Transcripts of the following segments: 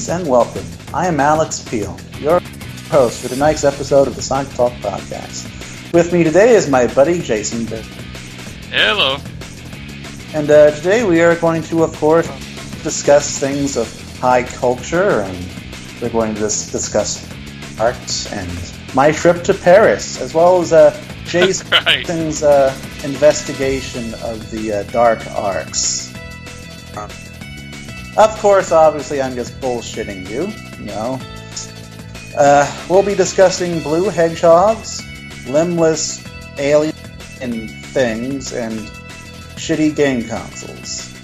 Greetings and welcome. I am Alex Peel, your host for tonight's episode of the Sonic Talk podcast. With me today is my buddy Jason. Hello. And uh, today we are going to, of course, discuss things of high culture, and we're going to dis- discuss art and my trip to Paris, as well as uh, Jason's right. uh, investigation of the uh, dark arcs. Of course, obviously, I'm just bullshitting you. You know. Uh, we'll be discussing blue hedgehogs, limbless alien things, and shitty game consoles.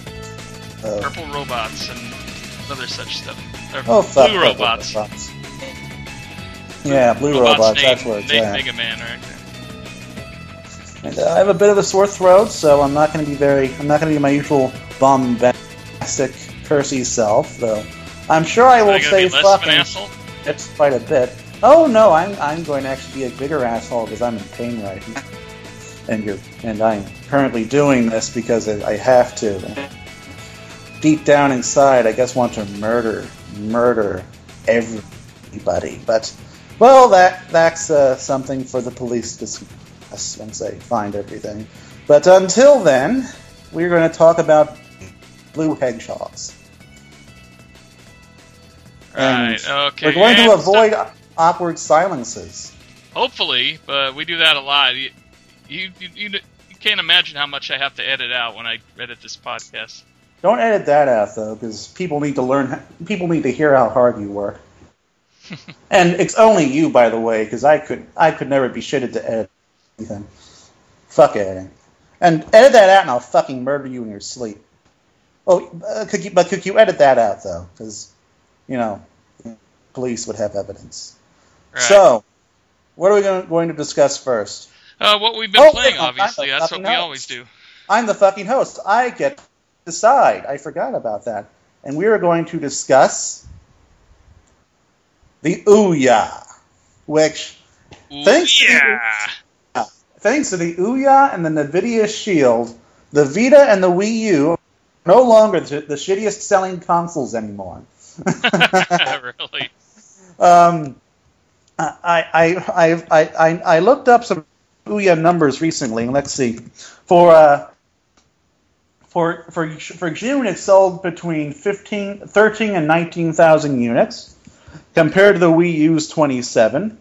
Uh, Purple robots and other such stuff. Or oh, fuck blue robots. robots. Yeah, blue robots. robots. named That's where it's at. Mega Man, right? And, uh, I have a bit of a sore throat, so I'm not going to be very. I'm not going to be my usual bombastic, cursy self, though. I'm sure I will say fucking asshole? it's quite a bit. Oh no, I'm I'm going to actually be a bigger asshole because I'm in pain right now, and you're and I'm currently doing this because I I have to. Deep down inside, I guess want to murder, murder everybody. But well, that that's uh, something for the police to discuss once they find everything. But until then, we're going to talk about blue hedgehogs. And Okay. We're going to avoid so- awkward silences. hopefully, but we do that a lot. You, you, you, you, you can't imagine how much I have to edit out when I edit this podcast. Don't edit that out though, because people need to learn. People need to hear how hard you work. and it's only you, by the way, because I could I could never be shitted to edit anything. Fuck editing. And edit that out, and I'll fucking murder you in your sleep. Oh, uh, could you? But could you edit that out though? Because you know, police would have evidence. Right. So, what are we going, going to discuss first? uh, what we've been Oh, playing, obviously, that's what we nuts. always do. I'm the fucking host. I get to decide. I forgot about that. And we are going to discuss the Ouya, which, Ooh, Thanks to yeah. thanks to the Ouya and the NVIDIA Shield, the Vita and the Wii U no longer the, the shittiest selling consoles anymore. really. Um, I, I, I, I, I, looked up some Ouya numbers recently, let's see. For uh, for for for June, it sold between 15, 13 and nineteen thousand units, compared to the Wii U's twenty seven.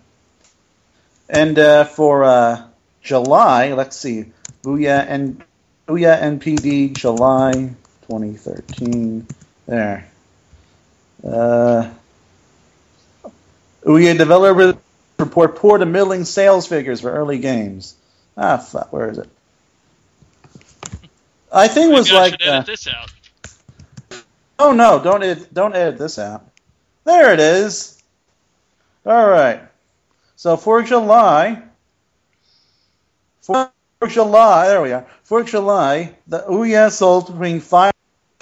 And uh, for uh, July, let's see, Ouya and Ouya NPD July twenty thirteen. There. Uh, Ouya developers report poor to middling sales figures for early games. Ah, fuck, where is it? I think it was Maybe I like. uh, this out. oh no! Don't edit, don't edit this out. There it is. All right. So for July, for July, there we are. For July, the Ouya sold between five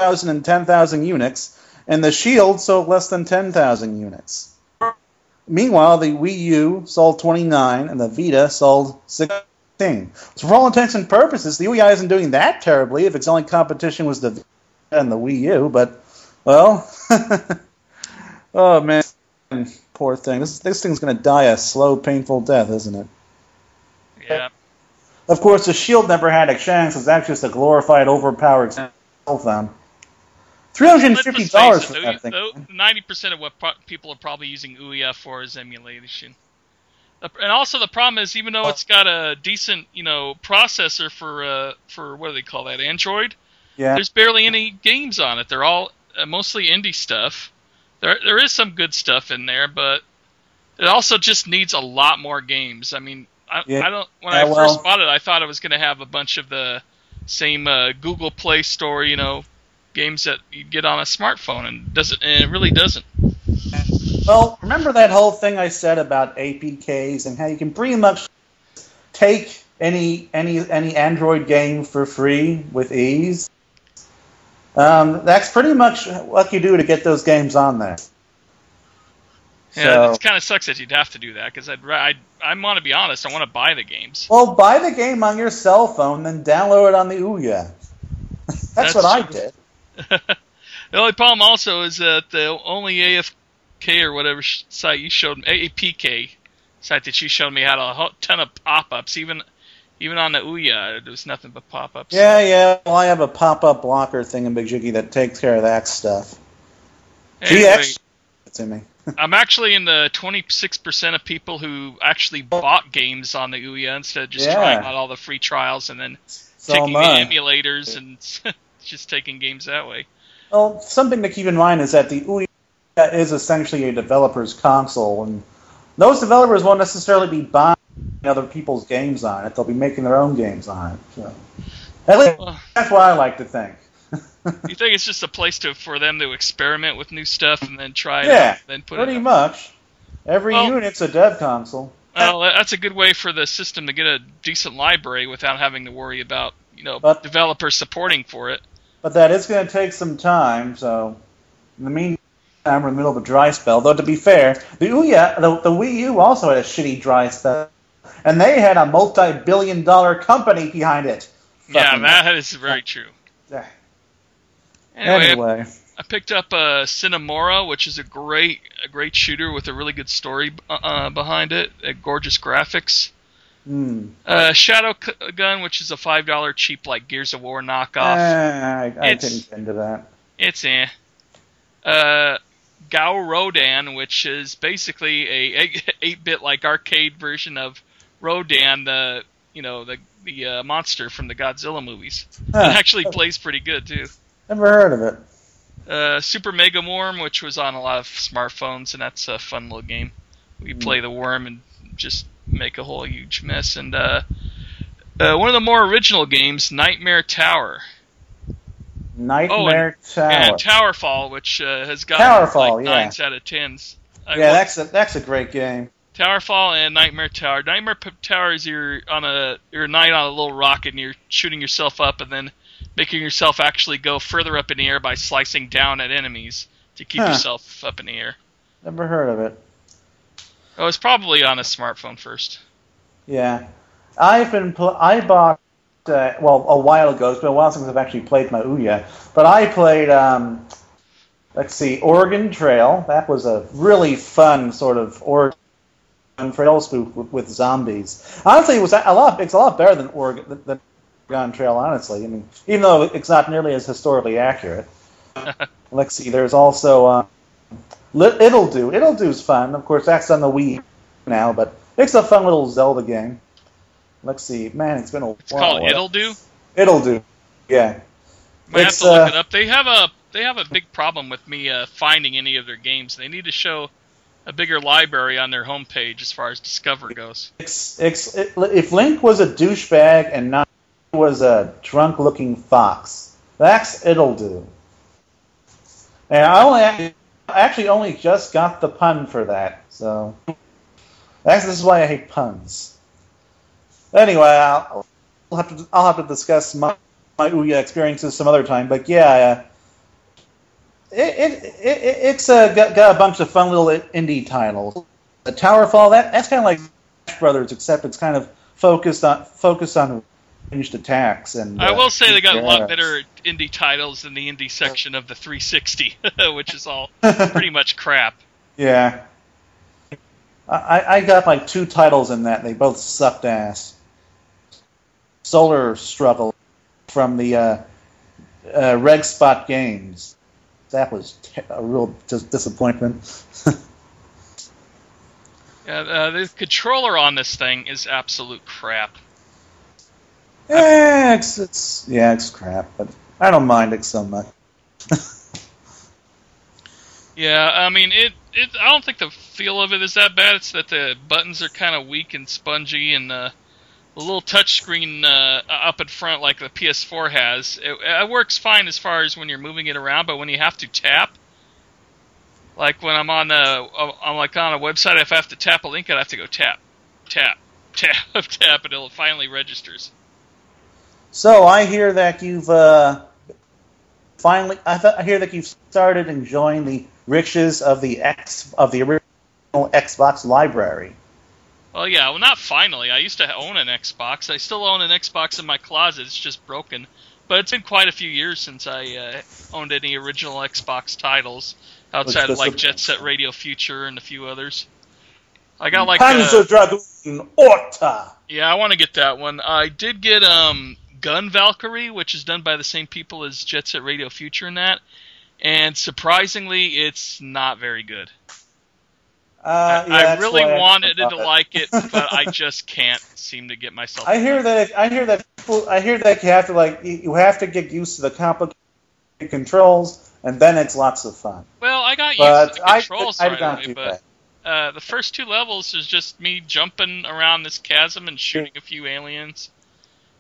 thousand and ten thousand units, and the Shield sold less than ten thousand units. Meanwhile, the Wii U sold 29 and the Vita sold 16. So, for all intents and purposes, the Wii isn't doing that terribly if its only competition was the Vita and the Wii U, but, well, oh man, poor thing. This, this thing's going to die a slow, painful death, isn't it? Yeah. Of course, the Shield never had a chance, It's actually just a glorified, overpowered cell phone. $350 for that thing. Ninety percent of what pro- people are probably using Ouya for is emulation. And also the problem is, even though it's got a decent, you know, processor for uh, for what do they call that, Android, Yeah. there's barely any games on it. They're all uh, mostly indie stuff. There there is some good stuff in there, but it also just needs a lot more games. I mean, I, Yeah. I don't. When Yeah, I well- first bought it, I thought it was going to have a bunch of the same uh, Google Play Store, you know, games that you get on a smartphone, and doesn't. And it really doesn't. Well, remember that whole thing I said about APKs and how you can pretty much take any any any Android game for free with ease. Um, that's pretty much what you do to get those games on there. Yeah, So- it kind of sucks that you'd have to do that because I'd, I'd I want to be honest. I want to buy the games. Well, buy the game on your cell phone, then download it on the Ouya. That's, That's what I did. The only problem also is that the only AFK or whatever site you showed me, APK site that you showed me had a ho- ton of pop-ups. Even even on the Ouya, there was nothing but pop-ups. Yeah, yeah. Well, I have a pop-up blocker thing in Big Jiggy that takes care of that stuff. Anyway, GX to me. I'm actually in the 26% of people who actually bought games on the Ouya instead of just Yeah. trying out all the free trials and then So taking the emulators and just taking games that way. Well, something to keep in mind is that the Ouya is essentially a developer's console, and those developers won't necessarily be buying other people's games on it. They'll be making their own games on it. So, at least Well, that's what I like to think. you think it's just a place to for them to experiment with new stuff and then try it Yeah, out, then put Pretty it. Much. Every Well- unit's a dev console. Well, that's a good way for the system to get a decent library without having to worry about you know But- developers supporting for it. But that is going to take some time, so in the meantime, we're in the middle of a dry spell. Though, to be fair, the Ouya, the, the Wii U also had a shitty dry spell, and they had a multi-billion dollar company behind it. Yeah, that is very true. Yeah. Anyway, Anyway, I picked up uh, Sine Mora, which is a great a great shooter with a really good story uh, uh, behind it, uh, gorgeous graphics. Hmm. Uh, Shadow Gun, which is a five dollar cheap like Gears of War knockoff. Ah, I, I didn't get into that. It's eh. Uh, Gaurodan, which is basically a eight bit like arcade version of Rodan, the you know the the uh, monster from the Godzilla movies. Huh. It actually plays pretty good too. Never heard of it. Uh, Super Mega Worm, which was on a lot of smartphones, and that's a fun little game. We Hmm. play the worm and just make a whole huge mess. And uh, uh, one of the more original games, Knightmare Tower. Knightmare Tower. And Towerfall, which uh, has got Towerfall, like yeah. nines out of tens. I yeah, that's a, that's a great game. Towerfall and Knightmare Tower. Nightmare P- Tower is you're on a you're a knight on a little rocket and you're shooting yourself up and then making yourself actually go further up in the air by slicing down at enemies to keep Huh. yourself up in the air. Never heard of it. Oh, it's probably on a smartphone first. Yeah, I've been pl- I bought uh, well a while ago. It's been a while since I've actually played my Ouya, but I played. Um, let's see, Organ Trail. That was a really fun sort of Oregon Trail spoof with, with zombies. Honestly, it was a lot. It's a lot better than Oregon than- Oregon Trail. Honestly, I mean, even though it's not nearly as historically accurate. Let's see. There's also uh, Ittle Dew. Ittle Dew Do's fun. Of course, that's on the Wii now, but it's a fun little Zelda game. Let's see. Man, it's been a It's while. called Ittle Dew. Ittle Dew. Yeah. Might It's, have to look uh, it up. They have a they have a big problem with me uh, finding any of their games. They need to show a bigger library on their homepage as far as Discover goes. It's, it's, it, if Link was a douchebag and not was a drunk-looking fox, that's Ittle Dew. And I only I actually only just got the pun for that, so that's this is why I hate puns. Anyway, I'll, have to I'll have to discuss my my Ouya experiences some other time. But yeah, uh, it, it, it it's uh, got, got a bunch of fun little indie titles. The Towerfall that that's kind of like Smash Brothers, except it's kind of focused on focused on ranged attacks. And I uh, will say they got a lot better indie titles than the indie section of the 360, which is all pretty much crap. Yeah. I, I got like two titles in that. They both sucked ass. Solar Struggle from the uh, uh, Red Spot Games. That was a real dis- disappointment. Yeah, uh, the controller on this thing is absolute crap. Yeah, it's, yeah, it's crap, but I don't mind it so much. Yeah, I mean it. It. I don't think the feel of it is that bad. It's that the buttons are kind of weak and spongy, and uh, the little touchscreen uh, up in front, like the PS4 has, it, it works fine as far as when you're moving it around. But when you have to tap, like when I'm on a, I'm like on a website, if I have to tap a link, I have to go tap, tap, tap, tap, until it finally registers. So I hear that you've uh, finally. I, th- I hear that you've started enjoying the riches of the X of the original Xbox library. Well, yeah, well, not finally. I used to own an Xbox. I still own an Xbox in my closet. It's just broken. but it's been quite a few years since I uh, owned any original Xbox titles outside of like Jet Set Radio Future and a few others. I got like Panzer uh, Dragoon Orta. Yeah, I want to get that one. I did get um Gun Valkyrie, which is done by the same people as Jet Set Radio Future and that, and surprisingly, it's not very good. Uh, yeah, I, really wanted to like it, but I just can't seem to get myself. I hear that. I hear that. I hear that you have to like you have to get used to the complicated controls, and then it's lots of fun. Well, I got but used to the controls I, I, right away, but uh, the first two levels is just me jumping around this chasm and shooting a few aliens.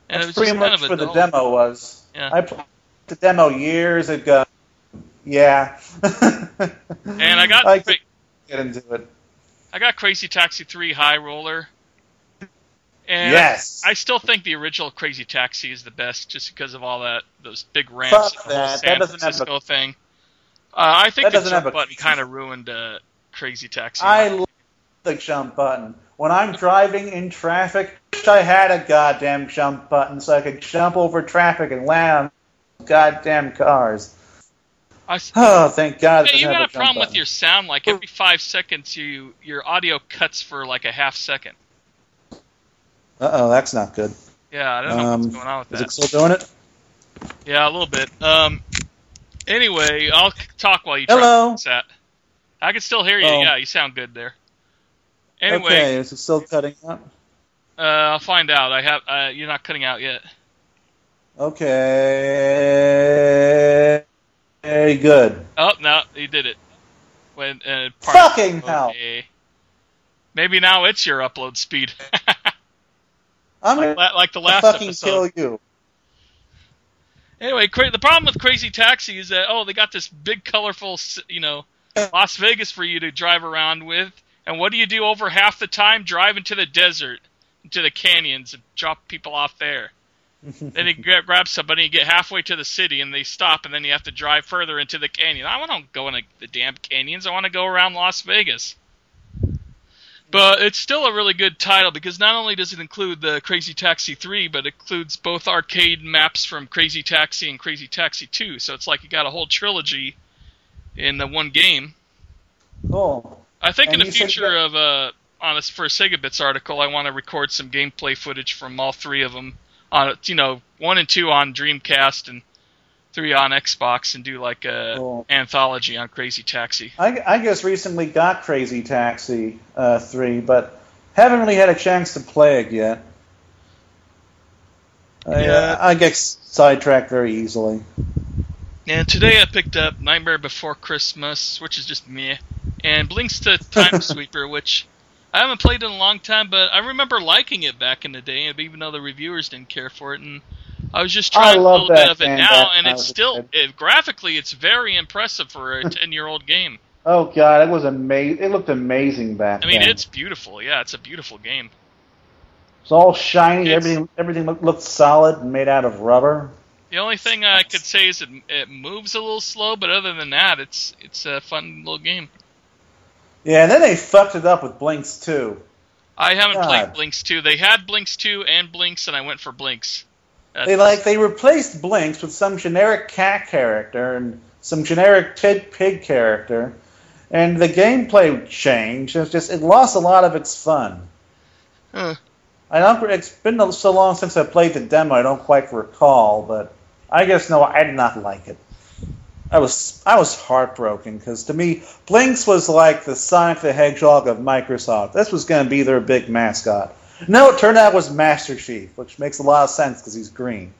And That's it was pretty much kind of where the demo was. Yeah. I played the demo years ago. Yeah. and I got I get into it. I got Crazy Taxi 3 High Roller. And yes. I, I, still think the original Crazy Taxi is the best, just because of all that those big ramps, Fuck that. San that Francisco a, thing. Uh, I think the jump button kind of ruined uh, Crazy Taxi. I love the jump button. When I'm driving in traffic, I wish I had a goddamn jump button so I could jump over traffic and land on goddamn cars. I, oh, thank God! Yeah, you got a problem button. with your sound. Like every five seconds, you your audio cuts for like a half second. Uh oh, that's not good. Yeah, I don't know um, what's going on with is that. Is it still doing it? Yeah, a little bit. Um. Anyway, I'll talk while you Hello. try. I can still hear you. Oh. Yeah, you sound good there. Anyway, okay, is it still cutting out? Uh, I'll find out. I have. Uh, you're not cutting out yet. Okay. Very good. Oh no, he did it. When uh, fucking hell. Maybe now it's your upload speed. I'm like, gonna like the last fucking episode. kill you. Anyway, the problem with Crazy Taxi is that oh, they got this big, colorful, you know, Las Vegas for you to drive around with, and what do you do over half the time? Drive into the desert, into the canyons, and drop people off there. then you grab, grab somebody, you get halfway to the city, and they stop, and then you have to drive further into the canyon. I want to go in the damn canyons. I want to go around Las Vegas. But it's still a really good title because not only does it include the Crazy Taxi 3, but it includes both arcade maps from Crazy Taxi and Crazy Taxi 2. So it's like you got a whole trilogy in the one game. Cool. I think and in the future of uh, on this for a Sega Bits article, I want to record some gameplay footage from all three of them on you know one and two on Dreamcast and three on Xbox and do like a cool. anthology on Crazy Taxi. I, I just recently got Crazy Taxi uh, three, but haven't really had a chance to play it yet. I, yeah. Uh, I get sidetracked very easily. And today I picked up Nightmare Before Christmas, which is just meh, and Blinx to Time Sweeper, which I haven't played in a long time, but I remember liking it back in the day, and even though the reviewers didn't care for it. And I was just trying a little bit of it now, and it's still it, graphically it's very impressive for a ten year old game. Oh god, it was amazing! It looked amazing back. I mean, then. it's beautiful. Yeah, it's a beautiful game. It's all shiny. It's, everything everything looked, solid and made out of rubber. The only thing I could say is it, it moves a little slow, but other than that, it's it's a fun little game. Yeah, and then they fucked it up with Blinx 2. I haven't God. played Blinx 2. They had Blinx 2 and Blinx, and I went for Blinx. That's... They like they replaced Blinx with some generic cat character and some generic pig pig character, and the gameplay changed. It's just it lost a lot of its fun. Huh. I don't. It's been so long since I played the demo. I don't quite recall, but I guess no, I did not like it. I was I was heartbroken because to me, Blinx was like the Sonic the Hedgehog of Microsoft. This was going to be their big mascot. No, it turned out it was Master Chief, which makes a lot of sense because he's green.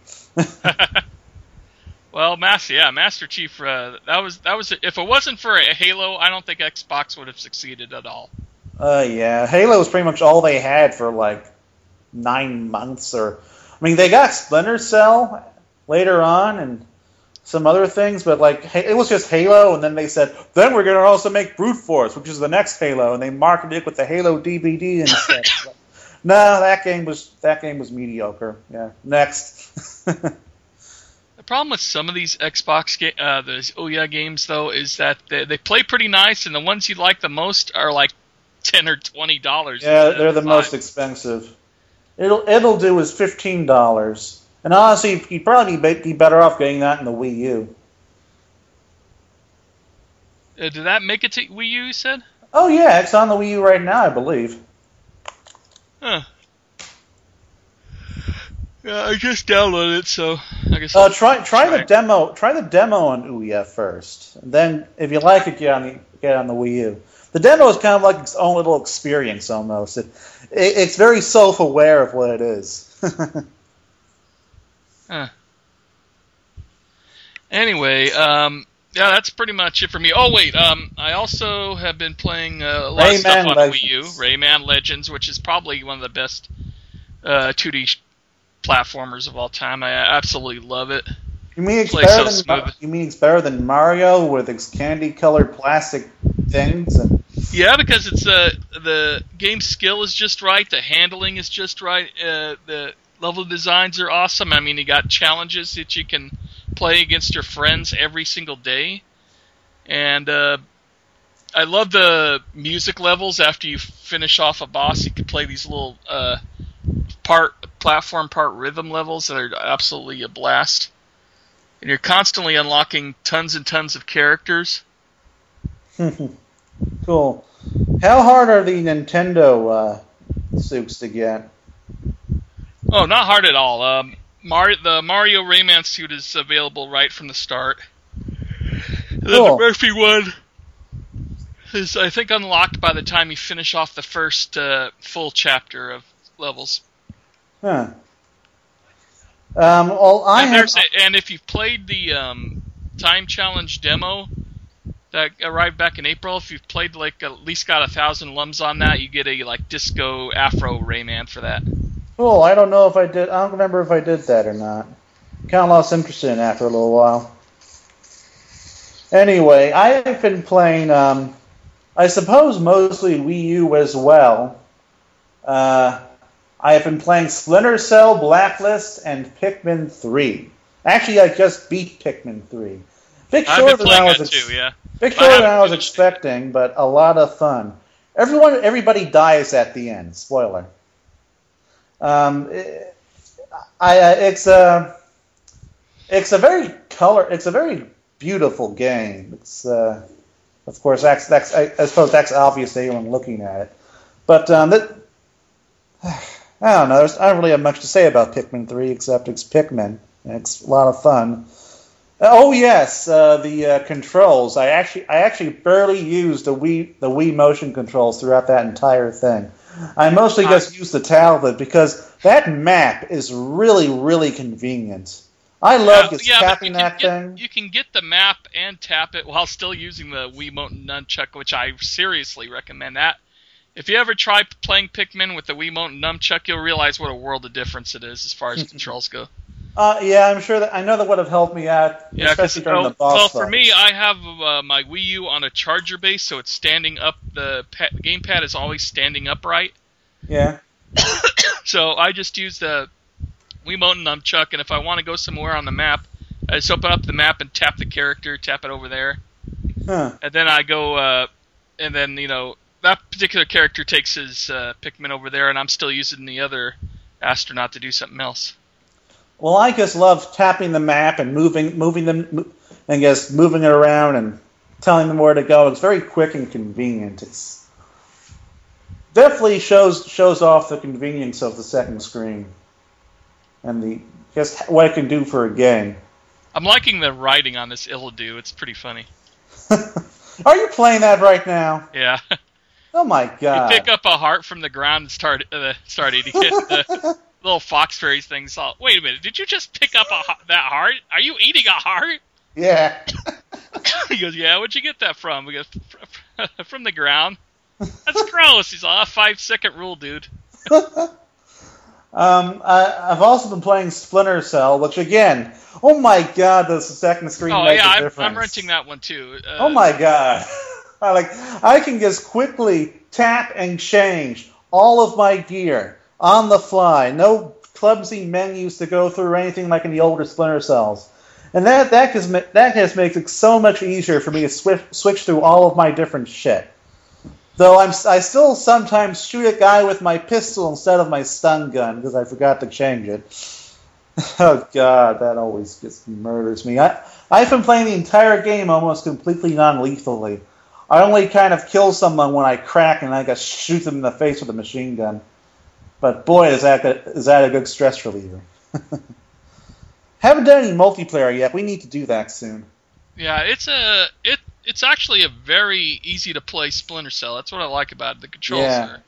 well, Master, yeah, Master Chief. Uh, that was that was if it wasn't for Halo, I don't think Xbox would have succeeded at all. Uh, yeah, Halo was pretty much all they had for like nine months, or I mean, they got Splinter Cell later on and some other things, but like it was just Halo, and then they said, then we're going to also make Brute Force, which is the next Halo, and they marketed it with the Halo DVD and stuff. no, that game was that game was mediocre. Yeah, next. the problem with some of these Xbox ga- uh, those Ouya games though is that they, they play pretty nice, and the ones you like the most are like ten or twenty dollars. Yeah, they're the most expensive. It'll Ittle Dew is fifteen dollars And honestly, you'd probably be, be better off getting that in the Wii U. Uh, did that make it to Wii U? You said. Oh yeah, it's on the Wii U right now, I believe. Huh. Yeah, I just downloaded it, so I guess. Uh, I'll try try the it. demo. Try the demo on Ouya first, and then if you like it, get on the get on the Wii U. The demo is kind of like its own little experience almost. It, it it's very self aware of what it is. Huh. Anyway, um, yeah, that's pretty much it for me. Oh wait, um, I also have been playing uh, a lot of stuff Rayman on Wii U, Legends. Rayman Legends, which is probably one of the best uh, 2D platformers of all time. I absolutely love it. you mean it's Plays better so than you mean it's better than Mario with its candy colored plastic things and Yeah, because it's uh, the game skill is just right, the handling is just right, uh, the level designs are awesome. I mean, you got challenges that you can play against your friends every single day, and uh, I love the music levels. After you finish off a boss, you can play these little uh, part platform, part rhythm levels that are absolutely a blast. And you're constantly unlocking tons and tons of characters. cool. How hard are the Nintendo uh, suits to get? Oh, not hard at all. Um, Mar- the Mario Rayman suit is available right from the start. And then Cool. the Murphy one is, I think, unlocked by the time you finish off the first uh, full chapter of levels. Huh. Um, well, I and, have. a- and if you've played the um, time challenge demo that arrived back in April, if you've played like at least got a thousand lums on that, you get a like disco Afro Rayman for that. Cool. I don't know if I did. I don't remember if I did that or not. Kind of lost interest in it after a little while. Anyway, I've been playing. Um, I suppose mostly Wii U as well. Uh, I have been playing Splinter Cell, Blacklist, and Pikmin 3. Actually, I just beat Pikmin 3. Bit I've shorter than I was ex- too, yeah. bit I shorter than I was expecting, but a lot of fun. Everyone, everybody dies at the end. Spoiler. Um, I, uh, it's a, it's a very color, it's a very beautiful game. It's, uh, of course, that's that's I, I suppose that's obvious to anyone looking at it. But um, that, I don't know. There's, I don't really have much to say about Pikmin 3 except it's Pikmin. It's a lot of fun. Oh yes, uh, the uh, controls. I actually, I actually barely used the Wii, the Wii motion controls throughout that entire thing. I mostly just use the tablet because that map is really, really convenient. I love just but tapping that get, thing. You can get the map and tap it while still using the Wiimote and nunchuck, which I seriously recommend that. If you ever try playing Pikmin with the Wiimote and nunchuck, you'll realize what a world of difference it is as far as controls go. Uh, yeah, I'm sure that I know that would have helped me out, Yeah, especially during well, the boss well, for me, I have uh, my Wii U on a charger base, so it's standing up. The pa- gamepad is always standing upright. yeah. So I just use the Wiimote and nunchuck, and if I want to go somewhere on the map, I just open up the map and tap the character, tap it over there, Huh. and then I go, uh, and then you know that particular character takes his uh, Pikmin over there, and I'm still using the other astronaut to do something else. Well, I just love tapping the map and moving, moving them, and just moving it around and telling them where to go. It's very quick and convenient. It's definitely shows shows off the convenience of the second screen and the just what it can do for a game. I'm liking the writing on this Ittle Dew. It's pretty funny. Are you playing that right now? Yeah. Oh my god! You pick up a heart from the ground and start uh, start eating it. Little fox fairies thing All, Wait a minute! Did you just pick up a, that heart? Are you eating a heart? yeah. he goes, "Yeah. Where'd you get that from?" We go, "From the ground." That's gross. He's all five second rule, dude. Um, I, I've also been playing Splinter Cell, which again, oh my god, the second screen Oh make yeah, a I'm, difference? I'm renting that one too. Uh, Oh my god. I like I can just quickly tap and change all of my gear on the fly. No clumsy menus to go through or anything like in the older Splinter Cells. And that that has that just makes it so much easier for me to switch switch through all of my different shit. Though I'm I still sometimes shoot a guy with my pistol instead of my stun gun because I forgot to change it. Oh god, that always gets murders me. I I've been playing the entire game almost completely non-lethally. I only kind of kill someone when I crack and I just shoot them in the face with a machine gun. But boy, is that is that a good stress reliever. Haven't done any multiplayer yet. We need to do that soon. Yeah, it's a it it's actually a very easy to play Splinter Cell. That's what I like about it. The controls Yeah. are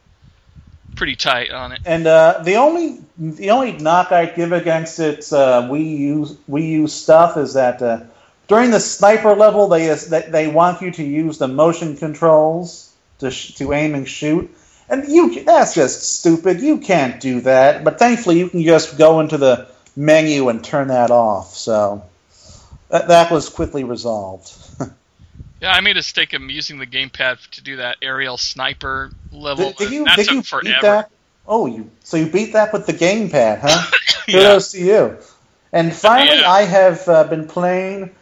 pretty tight on it. And uh, the only the only knock I give against its uh, Wii U Wii U stuff is that uh, during the sniper level they they they want you to use the motion controls to sh- to aim and shoot, and you that's just stupid. You can't do that. But thankfully you can just go into the menu and turn that off. So that that was quickly resolved. Yeah, I made a mistake of using the gamepad to do that aerial sniper level. Did, did you did you beat that? Oh, you so you beat that with the gamepad, huh? Yeah. Kudos to you. And finally, Yeah. I have uh, been playing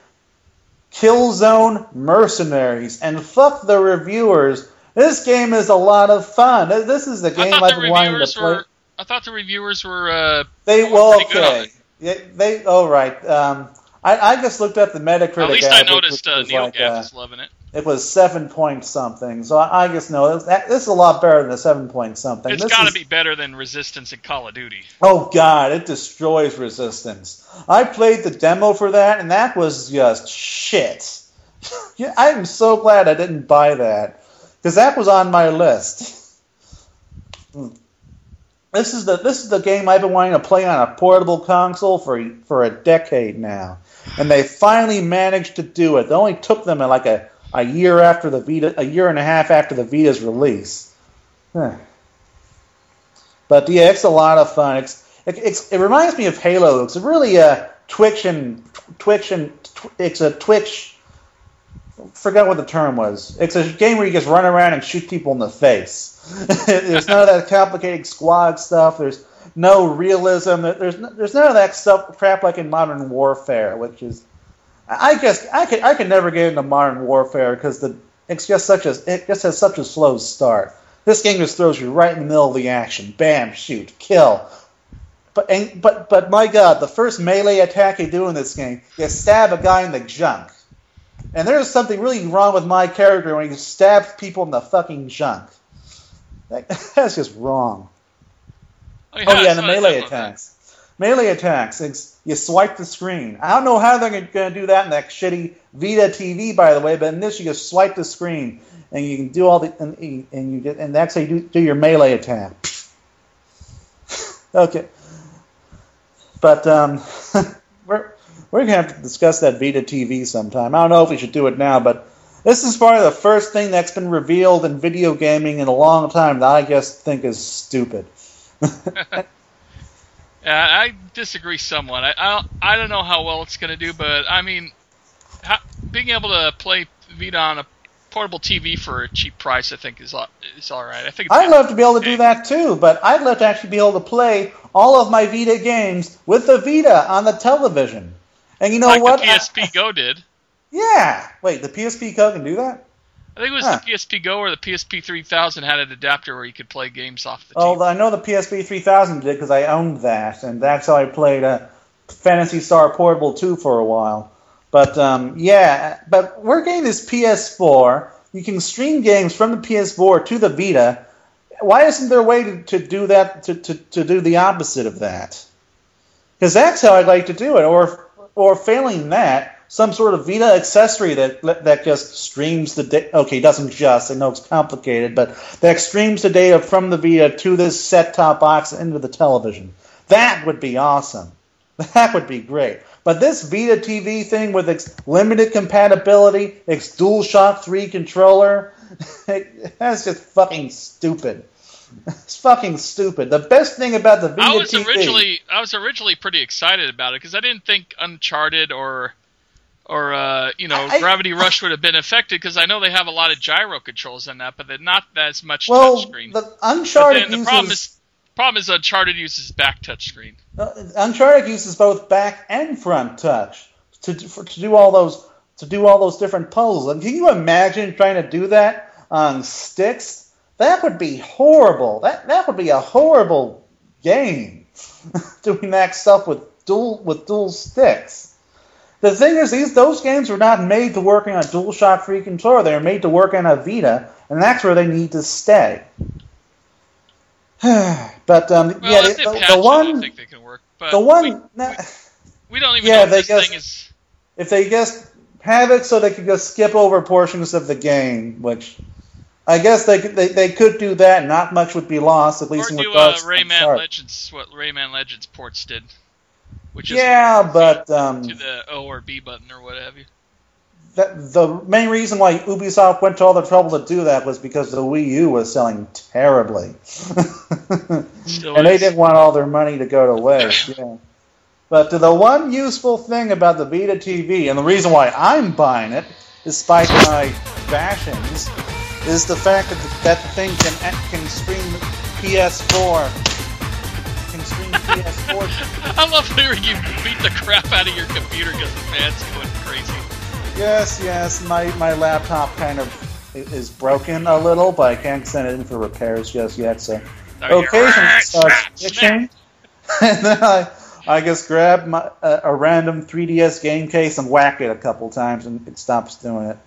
Killzone Mercenaries, and fuck the reviewers. This game is a lot of fun. This is the game I've the been wanting to play. were. I thought the reviewers were. Uh, They were well, pretty good on okay. Yeah, they all right. Um, I, I just looked up the Metacritic. at least I noticed uh, Neil like, Gaff uh, is loving it. it was seven point something. So I, I just know that, this is a lot better than a seven point something. It's This got to be better than Resistance and Call of Duty. Oh god, it destroys resistance. I played the demo for that, and that was just shit. yeah, I'm so glad I didn't buy that because that was on my list. Hmm. This is the this is the game I've been wanting to play on a portable console for for a decade now, and they finally managed to do it. It only took them like a, a year after the Vita, a year and a half after the Vita's release. Huh. But yeah, it's a lot of fun. It's, it, it's, it reminds me of Halo. It's really a Twitch and Twitch and it's a Twitch. Forgot what the term was. It's a game where you just run around and shoot people in the face. there's none of that complicated squad stuff. There's no realism. There's no, there's none of that stuff crap like in Modern Warfare, which is I guess I could I could never get into Modern Warfare because the it's just such a it just has such a slow start. This game just throws you right in the middle of the action. Bam, shoot, kill. But and, but but my God, the first melee attack you do in this game, you stab a guy in the junk. And there's something really wrong with my character when he stabs people in the fucking junk. That, that's just wrong. Oh yeah, Oh yeah, and the melee attacks. Melee attacks. You swipe the screen. I don't know how they're going to do that in that shitty Vita TV, by the way. But in this, you just swipe the screen, and you can do all the and, you- and you get and that's how you do, do your melee attack. okay, but um, we're we're gonna have to discuss that Vita TV sometime. I don't know if we should do it now, but this is probably the first thing that's been revealed in video gaming in a long time that I just think is stupid. Yeah, I disagree somewhat. I, I I don't know how well it's going to do, but I mean, how, being able to play Vita on a portable TV for a cheap price, I think is is all right. I think it's I'd love to be able to do that too, but I'd love to actually be able to play all of my Vita games with the Vita on the television. And you know like what? the PSP Go did. yeah. Wait, the PSP Go can do that? I think it was Huh. the PSP Go or the PSP 3000 had an adapter where you could play games off the Oh, TV. I know the PSP 3000 did because I owned that, and that's how I played uh, Phantasy Star Portable 2 for a while. But um, yeah, but we're getting this PS4. You can stream games from the PS4 to the Vita. Why isn't there a way to, to do that to, to, to do the opposite of that? Because that's how I'd like to do it. Or or failing that, some sort of Vita accessory that that just streams the data. Okay, doesn't just. I know it's complicated, but that streams the data from the Vita to this set-top box into the television. That would be awesome. That would be great. But this Vita TV thing with its limited compatibility, its DualShock 3 controller, that's just fucking stupid. It's fucking stupid. The best thing about the Vita I was TV, originally I was originally pretty excited about it because I didn't think Uncharted or or uh, you know I- Gravity Rush would have been affected because I know they have a lot of gyro controls in that, but they're not as much well, touchscreen. the But Uncharted the uses problem is problem is Uncharted uses back touchscreen. Uh, Uncharted uses both back and front touch to for, to do all those to do all those different puzzles. And can you imagine trying to do that on sticks? That would be horrible. That that would be a horrible game. Doing that stuff with dual with dual sticks. The thing is, these those games were not made to work on a DualShock 3 controller. They were made to work on a Vita, and that's where they need to stay. but um, Well, yeah, the, they the, patch the it, I one, think they can work. But the one, we, nah, we don't even Yeah, know if they this just- is. if they just have it so they could just skip over portions of the game, which I guess they could, they, they could do that. Not much would be lost, at Or least in do uh, regards to Rayman. Legends, what Rayman Legends ports did, which is Yeah, but um, to the O or B button or what have you. that, the main reason why Ubisoft went to all the trouble to do that was because the Wii U was selling terribly, and they didn't want all their money to go to waste. Yeah. But the one useful thing about the Vita TV, and the reason why I'm buying it, despite my bashings, is the fact that the, that the thing can can stream PS4, can stream PS4 I love hearing you beat the crap out of your computer because the fan's going crazy. Yes, yes. My my laptop kind of is broken a little, but I can't send it in for repairs just yet. So Are occasionally it starts itching, and then I I just grab my uh, a random 3DS game case and whack it a couple times, and it stops doing it.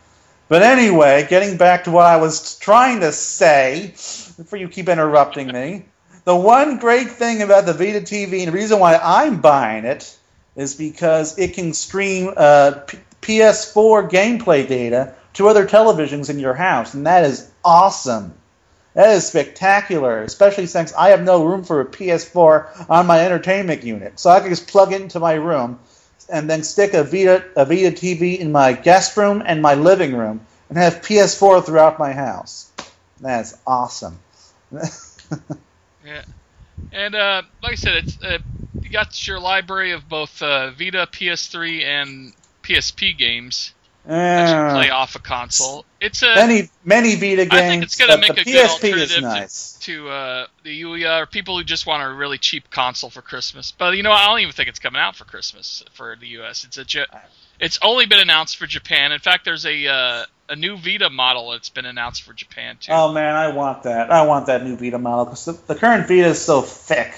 But anyway, getting back to what I was trying to say, before you keep interrupting me, the one great thing about the Vita TV, and the reason why I'm buying it, is because it can stream uh, P- PS4 gameplay data to other televisions in your house, and that is awesome. That is spectacular, especially since I have no room for a PS4 on my entertainment unit. So I can just plug it into my room and then stick a Vita, a Vita TV in my guest room and my living room and have PS4 throughout my house. That's awesome. Yeah, and uh, like I said, it's uh, you got your library of both uh, Vita, PS3, and PSP games that you play Uh, off a console. It's a many many Vita games. I think it's gonna make the a good PSP is alternative nice. to uh, the Ouya or people who just want a really cheap console for Christmas. But you know, I don't even think it's coming out for Christmas for the U.S. It's a it's only been announced for Japan. In fact, there's a uh, a new Vita model that's been announced for Japan too. Oh man, I want that. I want that new Vita model because the, the current Vita is so thick.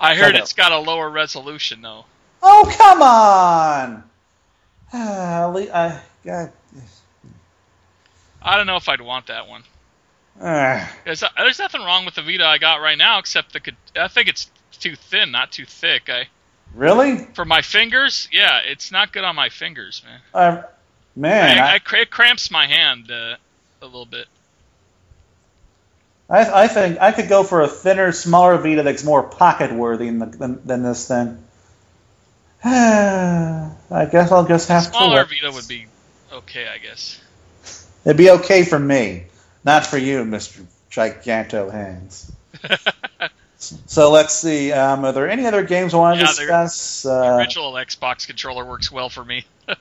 I heard it's got a lower resolution though. Oh come on! Ah, le- I, God. I don't know if I'd want that one. There's, there's nothing wrong with the Vita I got right now, except the I think it's too thin, not too thick. I Really? for my fingers, yeah, it's not good on my fingers, man. Uh, man, I, I, I, it cramps my hand uh, a little bit. I, I think I could go for a thinner, smaller Vita that's more pocket worthy than, than, than this thing. I guess I'll just have Smaller to. Smaller Vita would be okay, I guess. It'd be okay for me, not for you, Mister Giganto Hands. So let's see. Um, are there any other games I want to Yeah, discuss? the Uh, original Xbox controller works well for me.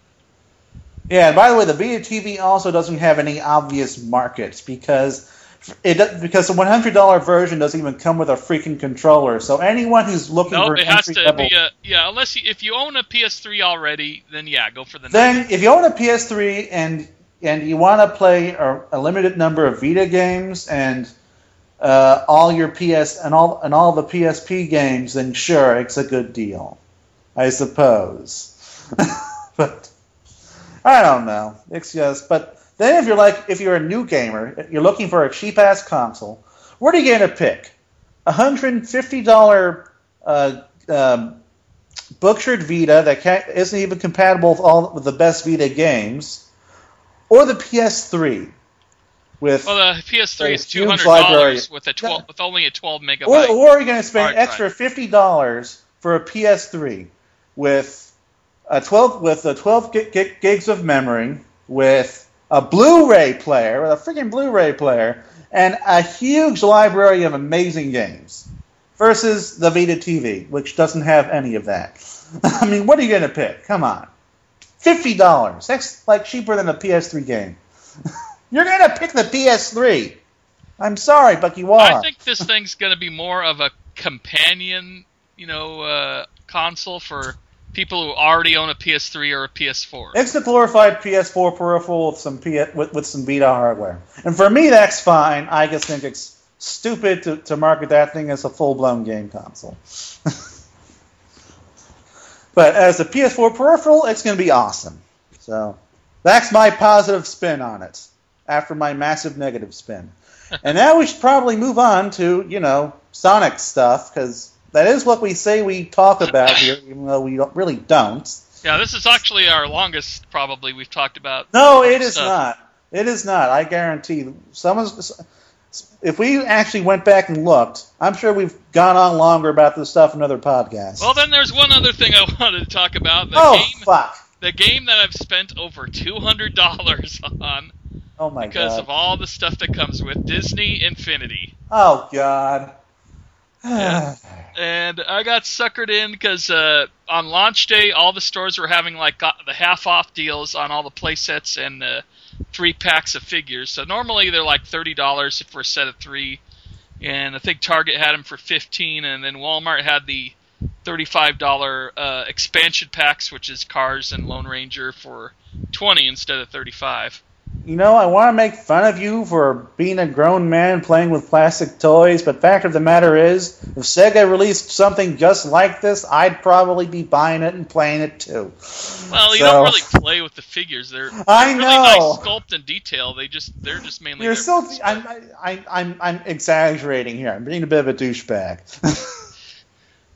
Yeah, and by the way, the Vita TV also doesn't have any obvious markets because it because the one hundred dollar version doesn't even come with a freaking controller. So anyone who's looking nope, for it has to level, be a yeah. Unless you, if you own a PS3 already, then yeah, go for the. then if you own a PS3 and and you want to play a, a limited number of Vita games and uh, all your PS and all and all the PSP games, then sure, it's a good deal, I suppose. but I don't know. It's just. But then if you're like if you're a new gamer, you're looking for a cheap ass console, what are you going to pick? A hundred fifty dollar uh, um, Bookshire Vita that isn't even compatible with all with the best Vita games, or the PS3 with, well, the PS3 is two hundred dollars with a twelve with only a twelve megabyte. or, or are you going to spend extra fifty dollars for a PS3 with a twelve with a twelve gig, gigs of memory with a Blu-ray player with a freaking Blu-ray player and a huge library of amazing games versus the Vita TV, which doesn't have any of that. I mean, what are you going to pick? Come on, fifty dollars. That's like cheaper than a PS3 game. You're going to pick the PS3. I'm sorry, but you are. I think this thing's going to be more of a companion, you know, uh, console for people who already own a PS3 or a PS4. It's the glorified PS4 peripheral with some P- with, with some Vita hardware, and for me that's fine. I just think it's stupid to, to market that thing as a full blown game console. But as a PS4 peripheral, it's going to be awesome. So that's my positive spin on it after my massive negative spin. and now we should probably move on to, you know, Sonic stuff because that is what we say we talk about here, even though we don't, really don't. Yeah, this is actually our longest, probably, we've talked about. No, it is stuff. not. It is not. I guarantee. Someone's. If we actually went back and looked, I'm sure we've gone on longer about this stuff in other podcasts. Well, then there's one other thing I wanted to talk about. The oh game, fuck! the game that I've spent over two hundred dollars on Oh my because god! Because of all the stuff that comes with Disney Infinity. oh god! Yeah. and I got suckered in because uh, on launch day, all the stores were having like the half off deals on all the play sets and uh, three packs of figures. So normally they're like thirty dollars for a set of three, and I think Target had them for fifteen, and then Walmart had the thirty-five dollar uh, expansion packs, which is Cars and Lone Ranger for twenty instead of thirty-five. You know, I want to make fun of you for being a grown man playing with plastic toys, but fact of the matter is, if Sega released something just like this, I'd probably be buying it and playing it too. Well, you So- don't really play with the figures. They're, they're I really know. nice sculpt and detail. They just they're just mainly. You're still, I'm, I, I'm I'm exaggerating here. I'm being a bit of a douchebag.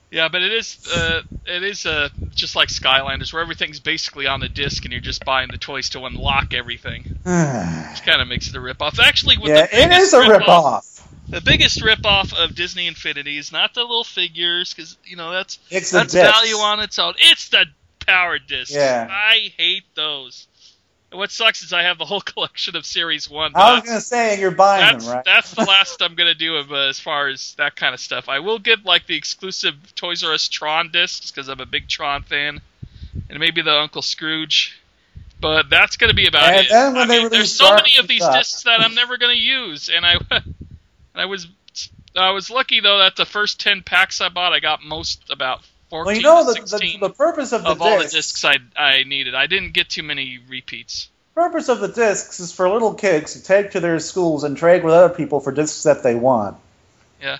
Yeah, but it is uh, it is uh, just like Skylanders, where everything's basically on the disc, and you're just buying the toys to unlock everything. yeah, Which kind of makes it a ripoff. Actually, with the it biggest a ripoff. The biggest ripoff of Disney Infinity is not the little figures, because you know that's It's that's discs. value on its own. It's the power discs. Yeah. I hate those. What sucks is I have the whole collection of Series One. I was gonna say you're buying that's them, right? that's the last I'm gonna do of, uh, as far as that kind of stuff. I will get like the exclusive Toys R Us Tron discs because I'm a big Tron fan, and maybe the Uncle Scrooge. But that's gonna be about And it. then when I they mean, there's so many of these stuff. discs that I'm never gonna use, and I and I was I was lucky though that the first ten packs I bought, I got most about 14 well, you know the, the, the purpose of the of all the discs. I I needed. I didn't get too many repeats. purpose of the discs is for little kids to take to their schools and trade with other people for discs that they want. Yeah.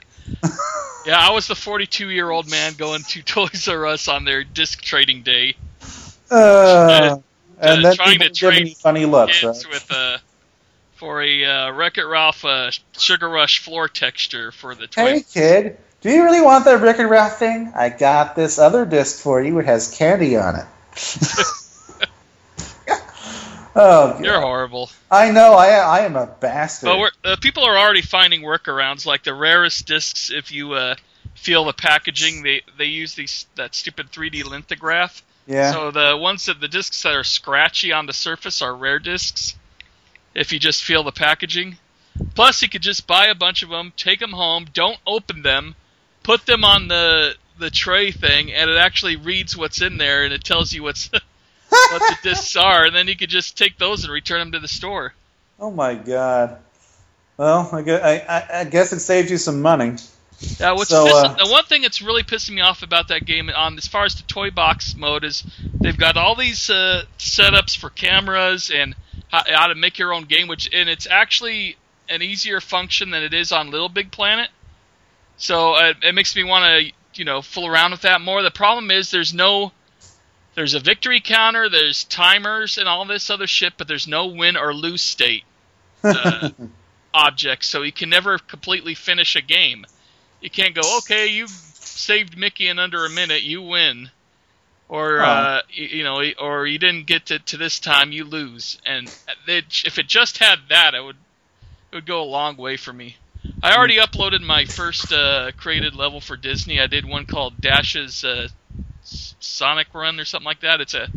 Yeah, I was the 42 year old man going to Toys R Us on their disc trading day. Uh, and then trying to trade funny looks, Kids right? with uh, for a uh, Wreck It Ralph uh, Sugar Rush floor texture for the toy. Hey kid, do you really want that Wreck It Ralph thing? I got this other disc for you. It has candy on it. oh, God. You're horrible. I know. I I am a bastard. But we're, uh, people are already finding workarounds, like the rarest discs. If you uh, feel the packaging, they they use these that stupid 3D lithograph. yeah. So the ones that the discs that are scratchy on the surface are rare discs. If you just feel the packaging. Plus, you could just buy a bunch of them, take them home, don't open them, put them on the the tray thing, and it actually reads what's in there, and it tells you what's what the discs are, and then you could just take those and return them to the store. oh my God. Well, I guess, I, I, I guess it saved you some money. Yeah, what's So, uh, the one thing that's really pissing me off about that game, on as far as the toy box mode, is they've got all these uh, setups for cameras and how, how to make your own game, which and it's actually an easier function than it is on Little Big Planet. So uh, it makes me want to, you know, fool around with that more. The problem is there's no, there's a victory counter, there's timers and all this other shit, but there's no win or lose state uh, objects, so you can never completely finish a game. You can't go, okay, you saved Mickey in under a minute, you win, or Oh. uh, you, you know, or you didn't get to, to this time, you lose. And it, if it just had that, it would it would go a long way for me. I already uploaded my first uh, created level for Disney. I did one called Dash's uh, Sonic Run or something like that. It's a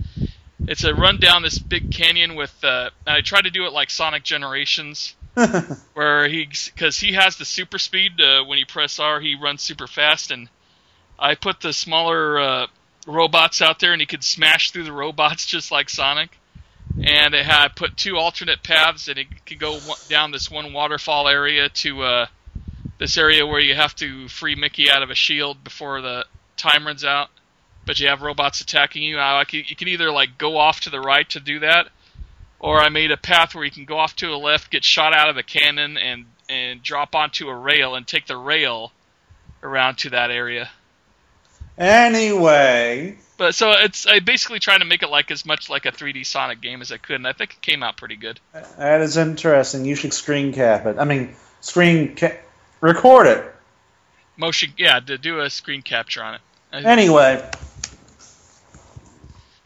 it's a run down this big canyon with. Uh, I tried to do it like Sonic Generations, where he because he has the super speed. Uh, when you press R, he runs super fast, and I put the smaller uh, robots out there, and he could smash through the robots just like Sonic. And it had put two alternate paths, and it could go down this one waterfall area to uh, this area where you have to free Mickey out of a shield before the time runs out. But you have robots attacking you. I you can either like go off to the right to do that, or I made a path where you can go off to the left, get shot out of a cannon, and and drop onto a rail and take the rail around to that area. anyway, But so it's I basically trying to make it like as much like a 3D Sonic game as I could, and I think it came out pretty good. That is interesting. You should screen cap it. I mean, screen ca- record it. Motion, yeah, to do a screen capture on it. Anyway,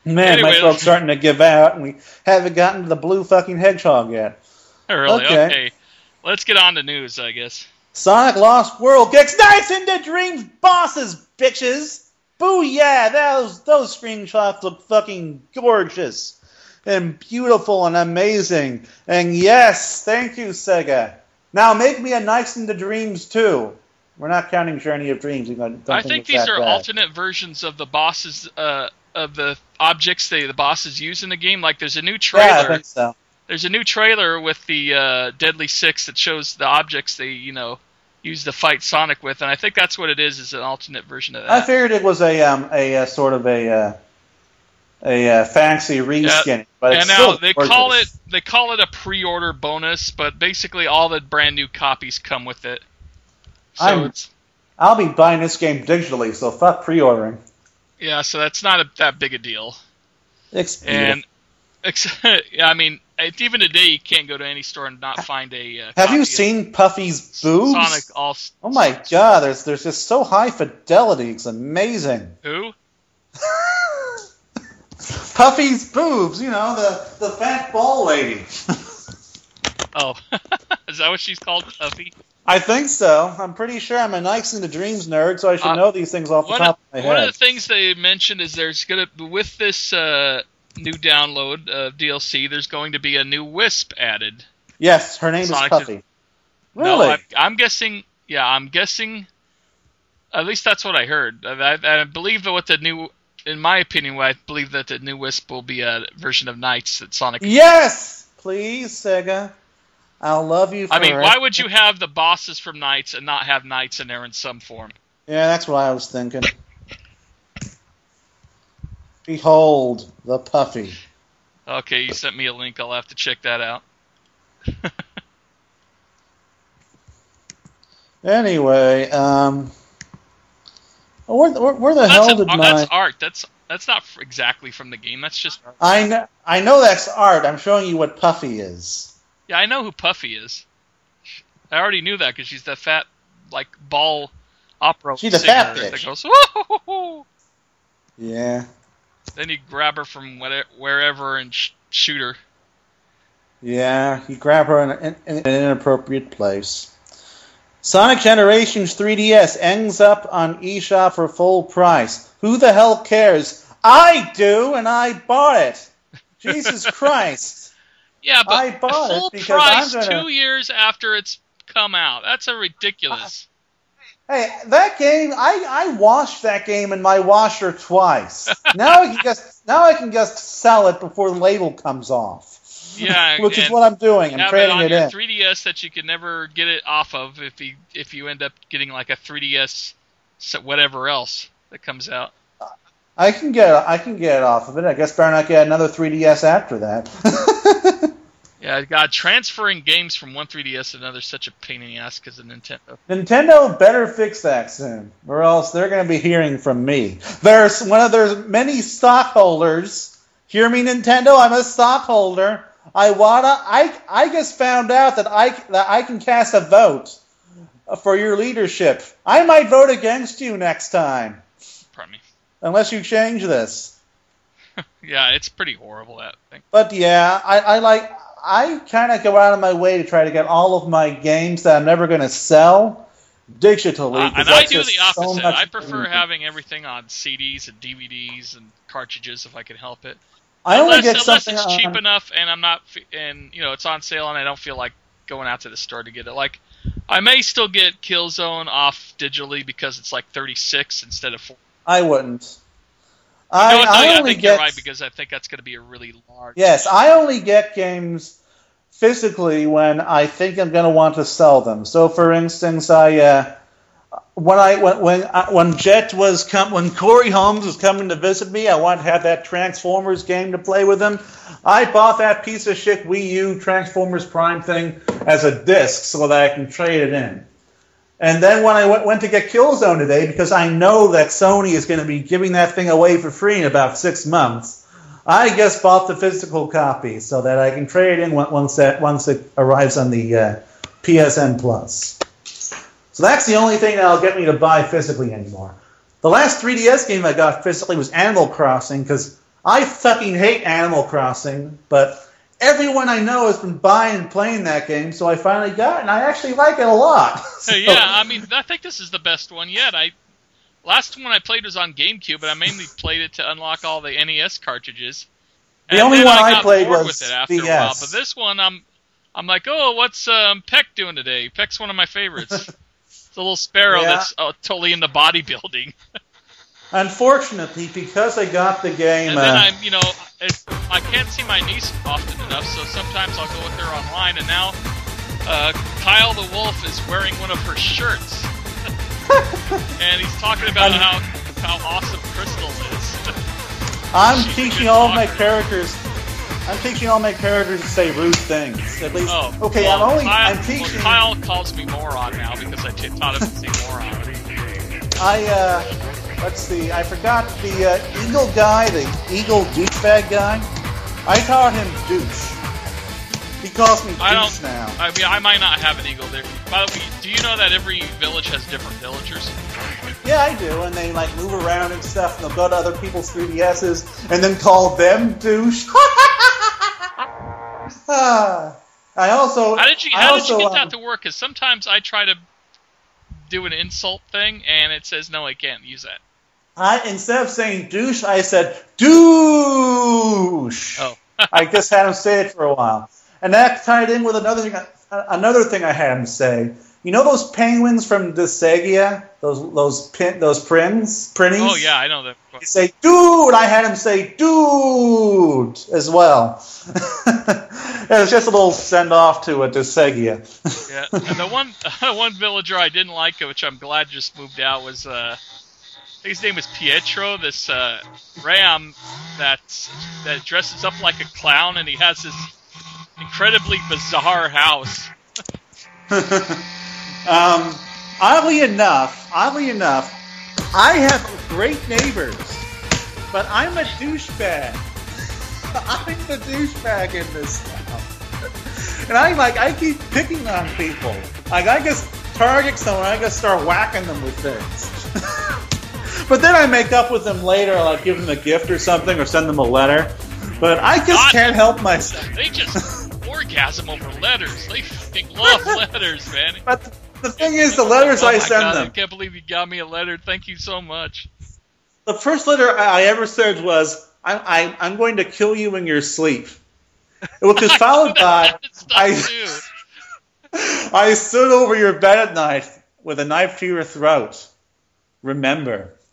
man, Anyway, my throat's starting to give out, and we haven't gotten to the blue fucking hedgehog yet. Oh, really? okay. Okay. Let's get on to news, I guess. Sonic Lost World gets NiGHTS into Dreams bosses, bitches. Boo yeah, those those screenshots look fucking gorgeous and beautiful and amazing. And yes, thank you, Sega. Now make me a NiGHTS into Dreams too. We're not counting Journey of Dreams. I think these are bad. alternate versions of the bosses, uh, of the objects they the bosses use in the game. Like there's a new Yeah, I trailer. think so. there's a new trailer with the uh, Deadly Six that shows the objects they you know use to fight Sonic with, and I think that's what it is. Is an alternate version of that. I figured it was a um a, uh sort of a uh, a uh, fancy reskin, but it's and now they call it they call it a pre-order bonus, but basically all the brand new copies come with it. So I'm- I'll be buying this game digitally, so fuck pre-ordering. yeah, so that's not a, that big a deal. It's And ex- I mean, it- even today you can't go to any store and not find a. Uh, Have you seen Puffy's boobs? Sonic All? Oh my god, there's there's just so high fidelity. It's amazing. Who? Puffy's boobs, you know the the fat ball lady. Oh, is that what she's called, Puffy? I think so. I'm pretty sure I'm a NiGHTS into Dreams nerd, so I should Uh, know these things off the top of, my one of the things they mentioned is there's gonna with this uh, new download of DLC, there's going to be a new Wisp added. yes, her name Sonic is is- Puffy. No, Really? I, I'm guessing. Yeah, I'm guessing. At least that's what I heard. I, I, I believe that what the new, in my opinion, I believe that the new Wisp will be a version of NiGHTS that Sonic. yes, please, Sega. I'll love you. I mean, forever. why would you have the bosses from NiGHTS and not have NiGHTS in there in some form? Yeah, that's what I was thinking. Behold the Puffy. Okay, you sent me a link. I'll have to check that out. Anyway, um, where, where, where the That's, hell an- did oh, my? that's art. That's that's not exactly from the game. That's just I know, I know that's art. I'm showing you what Puffy is. yeah. I know who Puffy is. I already knew that because she's the fat like ball opera She's a fat that bitch. goes. "Woo-hoo-hoo-hoo." Yeah, Then you grab her from whatever, wherever and sh- shoot her. yeah. You grab her in, in, in an inappropriate place. Sonic Generations 3DS ends up on eShop for full price. Who the hell cares? I do, and I bought it. Jesus Christ. Yeah, but I bought it full because price I'm gonna- two years after it's come out. That's a ridiculous. Hey, that game, I, I washed that game in my washer twice. now I can just now I can just sell it before the label comes off. Yeah, Which is what I'm doing. I'm it trading on it in. 3DS that you can never get it off of if you if you end up getting like a 3DS, so- whatever else that comes out. I can get I can get it off of it. I guess better not get another 3DS after that. Yeah, God, transferring games from one 3DS to another is such a pain in the ass because of Nintendo. Nintendo better fix that soon, or else they're going to be hearing from me. There's one of their many stockholders. Hear me, Nintendo? I'm a stockholder. I wanna. I I just found out that I that I can cast a vote for your leadership. I might vote against you next time, Pardon me. unless you change this. Yeah, it's pretty horrible that thing. But yeah, I, I like. I kind of go out of my way to try to get all of my games that I'm never going to sell digitally. Uh, and I do the opposite. much I prefer having everything on CDs and DVDs and cartridges if I can help it. I only unless, get unless something it's cheap on- enough and I'm not and you know it's on sale and I don't feel like going out to the store to get it. Like I may still get Killzone off digitally because it's like 36 instead of 4. I wouldn't. I, though? I I only think get you're right because I think that's going to be a really large. yes, I only get games physically when I think I'm going to want to sell them. So, for instance, I uh, when I when when, uh, when Jet was come when Corey Holmes was coming to visit me, I wanted to have that Transformers game to play with him. I bought that piece of shit Wii U Transformers Prime thing as a disc so that I can trade it in. And then when I went, to get Killzone today, because I know that Sony is going to be giving that thing away for free in about six months, I just bought the physical copy so that I can trade in once that once it arrives on the uh, PSN Plus. So that's the only thing that'll get me to buy physically anymore. The last 3DS game I got physically was Animal Crossing because I fucking hate Animal Crossing, but everyone I know has been buying and playing that game, so I finally got it, and I actually like it a lot. so, yeah, I mean, I think this is the best one yet. I last one I played was on GameCube, but I mainly played it to unlock all the NES cartridges. The only one I, I played was with it after DS. a while, but this one I'm I'm like, oh, what's um, Peck doing today? Peck's one of my favorites. it's a little sparrow yeah. that's uh, totally into bodybuilding. Unfortunately, because I got the game, and then uh, I'm, you know, I can't see my niece often enough, so sometimes I'll go with her online. And now, uh, Kyle the Wolf is wearing one of her shirts, and he's talking about how how awesome Crystal is. I'm teaching all my characters. I'm teaching all my characters to say rude things. At least, oh, okay. Well, I'm only. Kyle, I'm teaching. Well, Kyle calls me moron now because I taught him to say moron. I uh, let's see, I forgot the uh, Eagle guy, the Eagle douchebag guy. I taught him douche. He calls me I douche now. I mean, I might not have an Eagle there. By the way, do you know that every village has different villagers? Yeah, I do, and they like move around and stuff, and they'll go to other people's 3DSs and then call them douche. ah, I also. How did you? How also, did you get that um, to work? Because sometimes I try to do an insult thing, and it says no, I can't use that. I instead of saying douche, I said douche. Oh. I just had him say it for a while, and that tied in with another thing. Another thing I had him say. You know those penguins from Disgaea? Those those pin, those prins prinnies? Oh yeah, I know them. You say dude. I had him say dude as well. it was just a little send off to a Disgaea. yeah, and the one one villager I didn't like, which I'm glad just moved out, was. Uh, his name was Pietro, this uh, ram that that dresses up like a clown, and he has this incredibly bizarre house. um, oddly enough, oddly enough, I have great neighbors, but I'm a douchebag. I'm the douchebag in this town. And I like I keep picking on people. Like I just target someone, I just start whacking them with things. But then I make up with them later, like give them a gift or something, or send them a letter. But I just God, can't help myself. They just orgasm over letters. They fucking love letters, man. But the thing is, the letters oh I send God, them. I can't believe you got me a letter. Thank you so much. The first letter I ever sent was, I, I, I'm going to kill you in your sleep. Which is followed by, I, I stood over your bed at night with a knife to your throat. Remember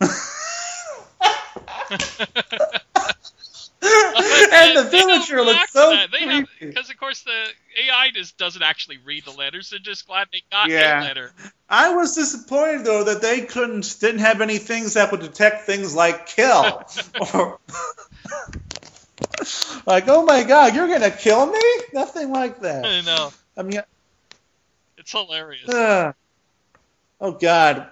and the villager looks so because of course the AI just doesn't actually read the letters. They're just glad they got yeah. letter. I was disappointed though that they couldn't didn't have any things that would detect things like kill or like oh my god you're gonna kill me nothing like that. I know. I mean, it's hilarious. Uh, oh god,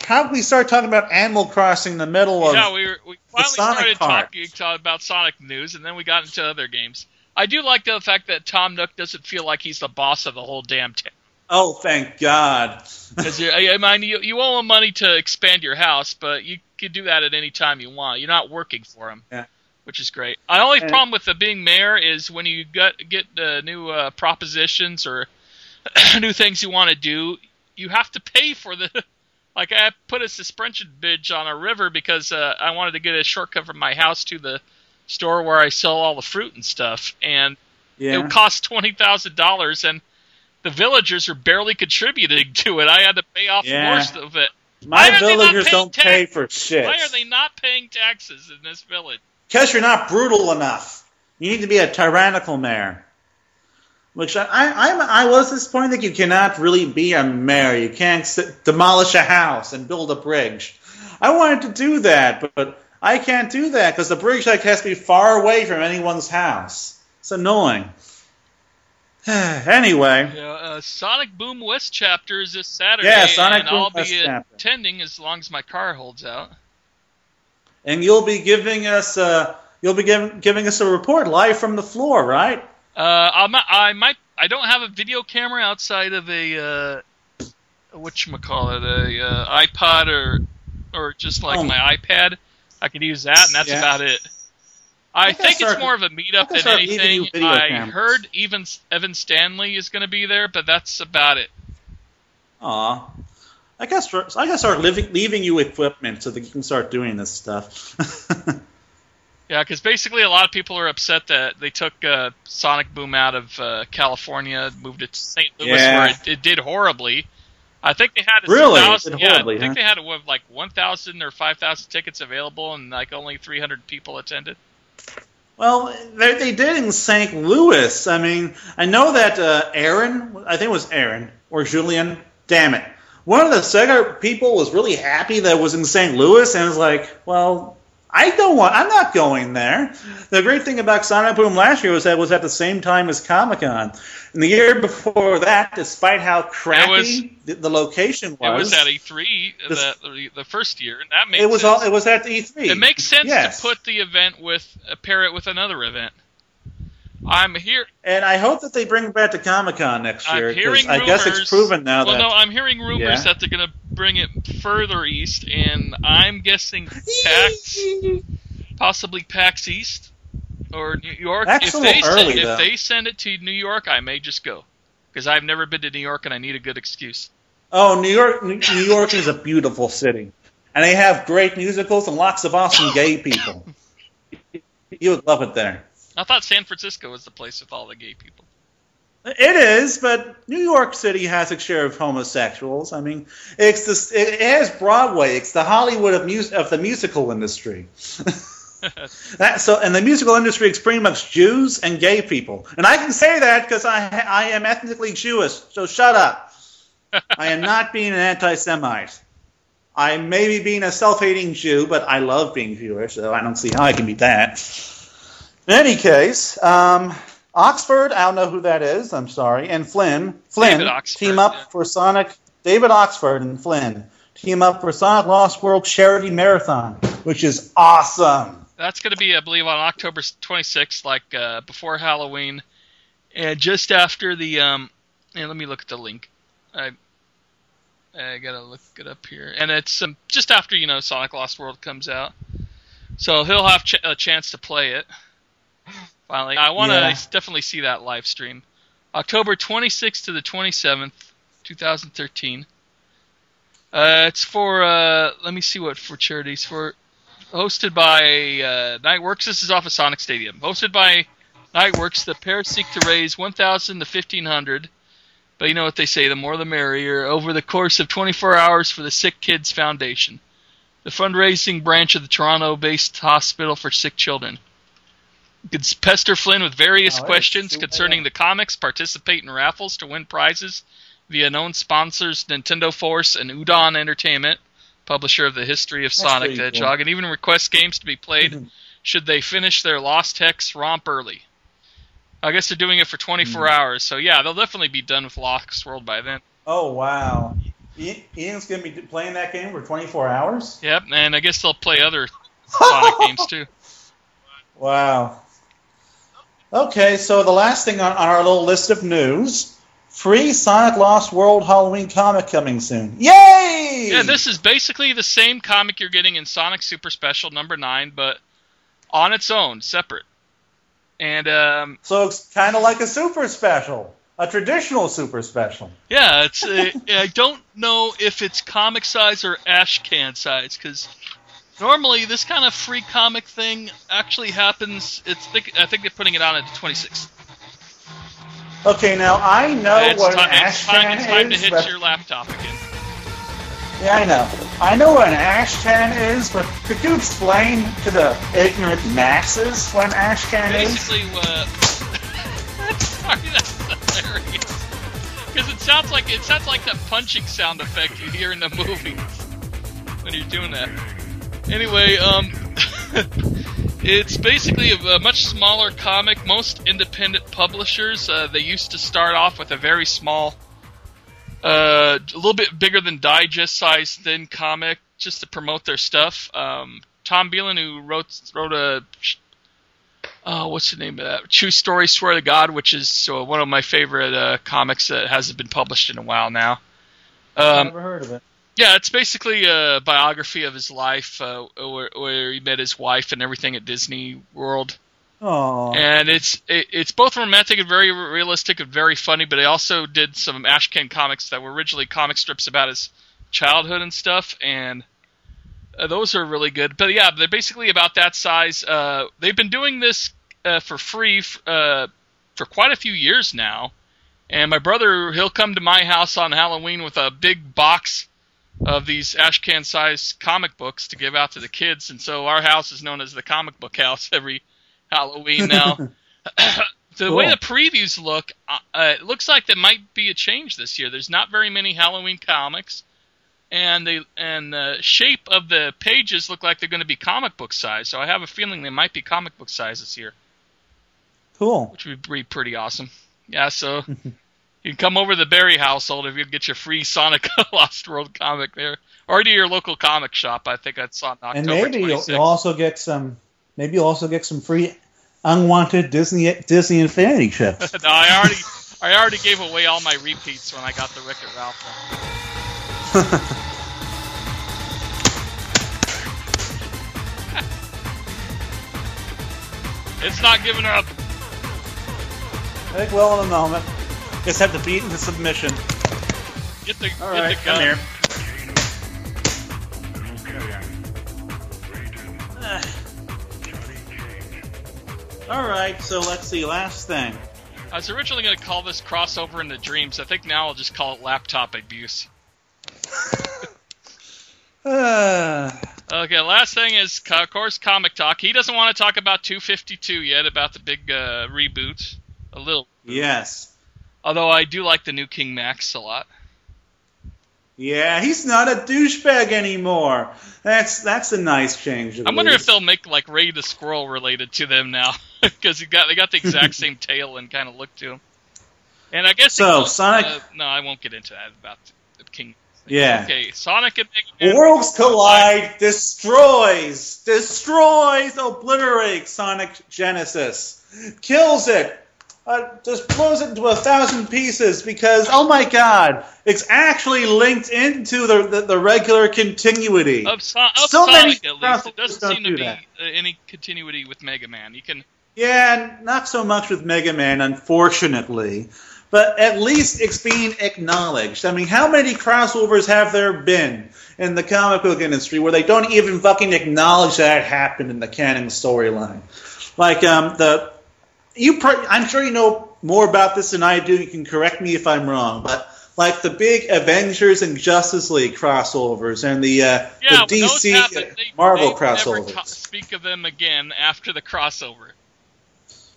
how did we start talking about Animal Crossing in the middle of yeah, we were, we finally started talking about Sonic news, and then we got into other games. I do like the fact that Tom Nook doesn't feel like he's the boss of the whole damn town. Oh, thank God! Because I mean, you, you owe him money to expand your house, but you can do that at any time you want. You're not working for him, yeah. which is great. The only and, problem with the being mayor is when you get get uh, new uh, propositions or new things you want to do, you have to pay for the like I put a suspension bridge on a river because uh, I wanted to get a shortcut from my house to the store where I sell all the fruit and stuff, and yeah. it cost twenty thousand dollars, and the villagers are barely contributing to it. I had to pay off yeah. most of it. My villagers don't ta- pay for shit. Why are they not paying taxes in this village? Because you're not brutal enough. You need to be a tyrannical mayor. Which I, I, I was disappointed that you cannot really be a mayor. You can't sit, demolish a house and build a bridge. I wanted to do that, but, but I can't do that because the bridge like has to be far away from anyone's house. It's annoying. anyway, Yeah, uh, Sonic Boom West chapter is this Saturday, Yeah, Sonic and Boom I'll West be chapter. attending as long as my car holds out. and you'll be giving us uh, you'll be giving giving us a report live from the floor, right? Uh, I might, I might, I don't have a video camera outside of a uh, what you call it, a uh, iPod or or just like Oh. my iPad. I could use that, and that's Yeah. about it. I I can think it's more of a meetup can than start leaving you anything. I cameras. heard even Evan Stanley is going to be there, but that's about it. Aw. I guess I guess start leaving leaving you equipment so that you can start doing this stuff. Yeah, because basically a lot of people are upset that they took uh, Sonic Boom out of uh, California, moved it to St. Louis, Yeah. where it, it did horribly. I think they had a Really? It 1,000 yeah, horribly, I think huh? they had what, like one thousand or five thousand tickets available, and like only three hundred people attended. Well, they, they did in St. Louis. I mean, I know that uh, Aaron, I think it was Aaron or Julian. Damn it! One of the Sega people was really happy that it was in St. Louis, and was like, "Well, I don't want. I'm not going there." The great thing about Sonic Boom last year was that it was at the same time as Comic Con, and the year before that, despite how crappy was- the, the location was, It was at E3 This- the, the first year, and that makes it was sense. all. It was at E3. It makes sense Yes. to put the event with uh, pair it with another event. I'm here. And I hope that they bring it back to Comic Con next year. I'm hearing I guess rumors- it's proven now well, that no, I'm hearing rumors Yeah. that they're going to bring it further east, and I'm guessing PAX, possibly PAX East or New York. That's if they little send, if they send it to New York, I may just go because I've never been to New York and I need a good excuse. Oh, New York! New New York is a beautiful city, and they have great musicals and lots of awesome gay people. You would love it there. I thought San Francisco was the place with all the gay people. It is, but New York City has its share of homosexuals. I mean, it's the It has Broadway. It's the Hollywood of mus- of the musical industry. that, so, and the musical industry is pretty much Jews and gay people, and I can say that because I I am ethnically Jewish. So shut up. I am not being an anti-Semite. I may be being a self-hating Jew, but I love being Jewish, so I don't see how I can be that. In any case, um, Oxford, I don't know who that is. I'm sorry, and Flynn, Flynn Oxford, team up yeah. for Sonic. David Oxford and Flynn team up for Sonic Lost World Charity Marathon, which is awesome. That's going to be, I believe, on October 26th, like uh, before Halloween, and just after the. Um, and let me look at the link. I I gotta look it up here, and it's um, just after you know Sonic Lost World comes out, so he'll have ch- a chance to play it. Finally, I want to Yeah. definitely see that live stream. October 26th to the 27th, 2013. Uh, it's for uh, let me see what for charities for hosted by uh, Nightworks. This is off of Sonic Stadium. Hosted by Nightworks, the pair seek to raise 1,000 to 1,500. But you know what they say: the more the merrier. Over the course of 24 hours for the Sick Kids Foundation, the fundraising branch of the Toronto-based hospital for sick children. You can pester Flynn with various Oh, questions concerning the comics. Participate in raffles to win prizes via known sponsors Nintendo Force and Udon Entertainment, publisher of the history of That's Sonic the cool. Hedgehog, and even request games to be played should they finish their Lost Hex romp early. I guess they're doing it for 24 Hmm. hours, so yeah, they'll definitely be done with Lost World by then. Oh wow! Ian's gonna be playing that game for 24 hours. Yep, and I guess they'll play other Sonic games too. Wow. Okay, so the last thing on, on our little list of news: free Sonic Lost World Halloween comic coming soon. Yay! Yeah, this is basically the same comic you're getting in Sonic Super Special number 9, but on its own, separate. And um, So it's kind of like a super special, a traditional super special. Yeah, it's. Uh, I don't know if it's comic size or ash can size because normally this kind of free comic thing actually happens. It's. I think they're putting it on at the 26th. Okay, now I know it's, what an time, ash it's, time, can it's time to hit but- your laptop again. Yeah, I know. I know what an ash can is, but could you explain to the ignorant masses what an ash can is? Basically, uh, sorry, that's hilarious. Because it sounds like it sounds like that punching sound effect you hear in the movie when you're doing that. Anyway, um, It's basically a, a much smaller comic. Most independent publishers, uh, they used to start off with a very small, uh, a little bit bigger than digest size thin comic, just to promote their stuff. Um, Tom Beland, who wrote wrote a uh, what's the name of that? True Story, Swear to God, which is uh, one of my favorite uh, comics that hasn't been published in a while now. Um, Never heard of it. Yeah, it's basically a biography of his life, uh, where, where, he met his wife and everything at Disney World. Aww. And it's it, it's both romantic and very realistic and very funny. But he also did some Ashcan comics that were originally comic strips about his childhood and stuff, and uh, those are really good. But yeah, they're basically about that size. Uh, they've been doing this uh, for free f- uh, for quite a few years now. And my brother, he'll come to my house on Halloween with a big box of these ashcan sized comic books to give out to the kids. And so our house is known as the comic book house every Halloween now. the cool. way the previews look, uh, it looks like there might be a change this year. There's not very many Halloween comics and they and the shape of the pages look like they're going to be comic book size. So I have a feeling they might be comic book size this year. Cool. Which would be pretty awesome. Yeah, so you can come over to the Barry household if you get your free Sonic Lost World comic there, or to your local comic shop. I think I saw it And maybe you'll, you'll, also get some. Maybe you'll also get some free unwanted Disney Disney Infinity chips. no, I already I already gave away all my repeats when I got the Wreck It Ralph. it's not giving up. I think well in a moment. Just have to beat into submission. Get the, All get right, the gun. here. All right, so let's see. Last thing. I was originally going to call this crossover into dreams. I think now I'll just call it laptop abuse. uh. Okay, last thing is, of course, comic talk. He doesn't want to talk about 252 yet, about the big uh, reboot. A little. Yes. Although I do like the new King Max a lot. Yeah, he's not a douchebag anymore. That's that's a nice change. I wonder if they'll make like Ray the Squirrel related to them now, because he got they got the exact same tail and kind of look to him. And I guess so. Sonic. Uh, no, I won't get into that about the King. Yeah. Okay, Sonic and Mega Man. Worlds collide, destroys, destroys, obliterates Sonic Genesis, kills it, uh, just blows it into a thousand pieces because oh my god, it's actually linked into the the, the regular continuity of, so, of so Sonic. Many at least it doesn't seem to be uh, any continuity with Mega Man. You can yeah, not so much with Mega Man, unfortunately. But at least it's being acknowledged. I mean, how many crossovers have there been in the comic book industry where they don't even fucking acknowledge that it happened in the canon storyline? Like um, the you, I'm sure you know more about this than I do. You can correct me if I'm wrong, but like the big Avengers and Justice League crossovers and the, uh, yeah, the DC they, Marvel they crossovers. Never speak of them again after the crossover.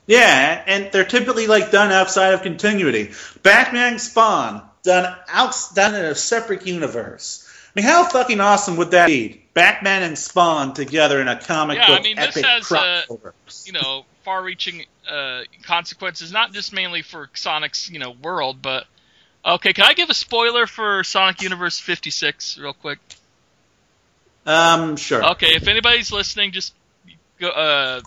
Yeah, and they're typically like done outside of continuity. Batman Spawn done out done in a separate universe. I mean, how fucking awesome would that be? Batman and Spawn together in a comic yeah, book I mean, epic this has, crossover. You know, far-reaching uh, consequences, not just mainly for Sonic's, you know, world, but okay. Can I give a spoiler for Sonic Universe 56 real quick? Um, sure. Okay, if anybody's listening, just go, uh,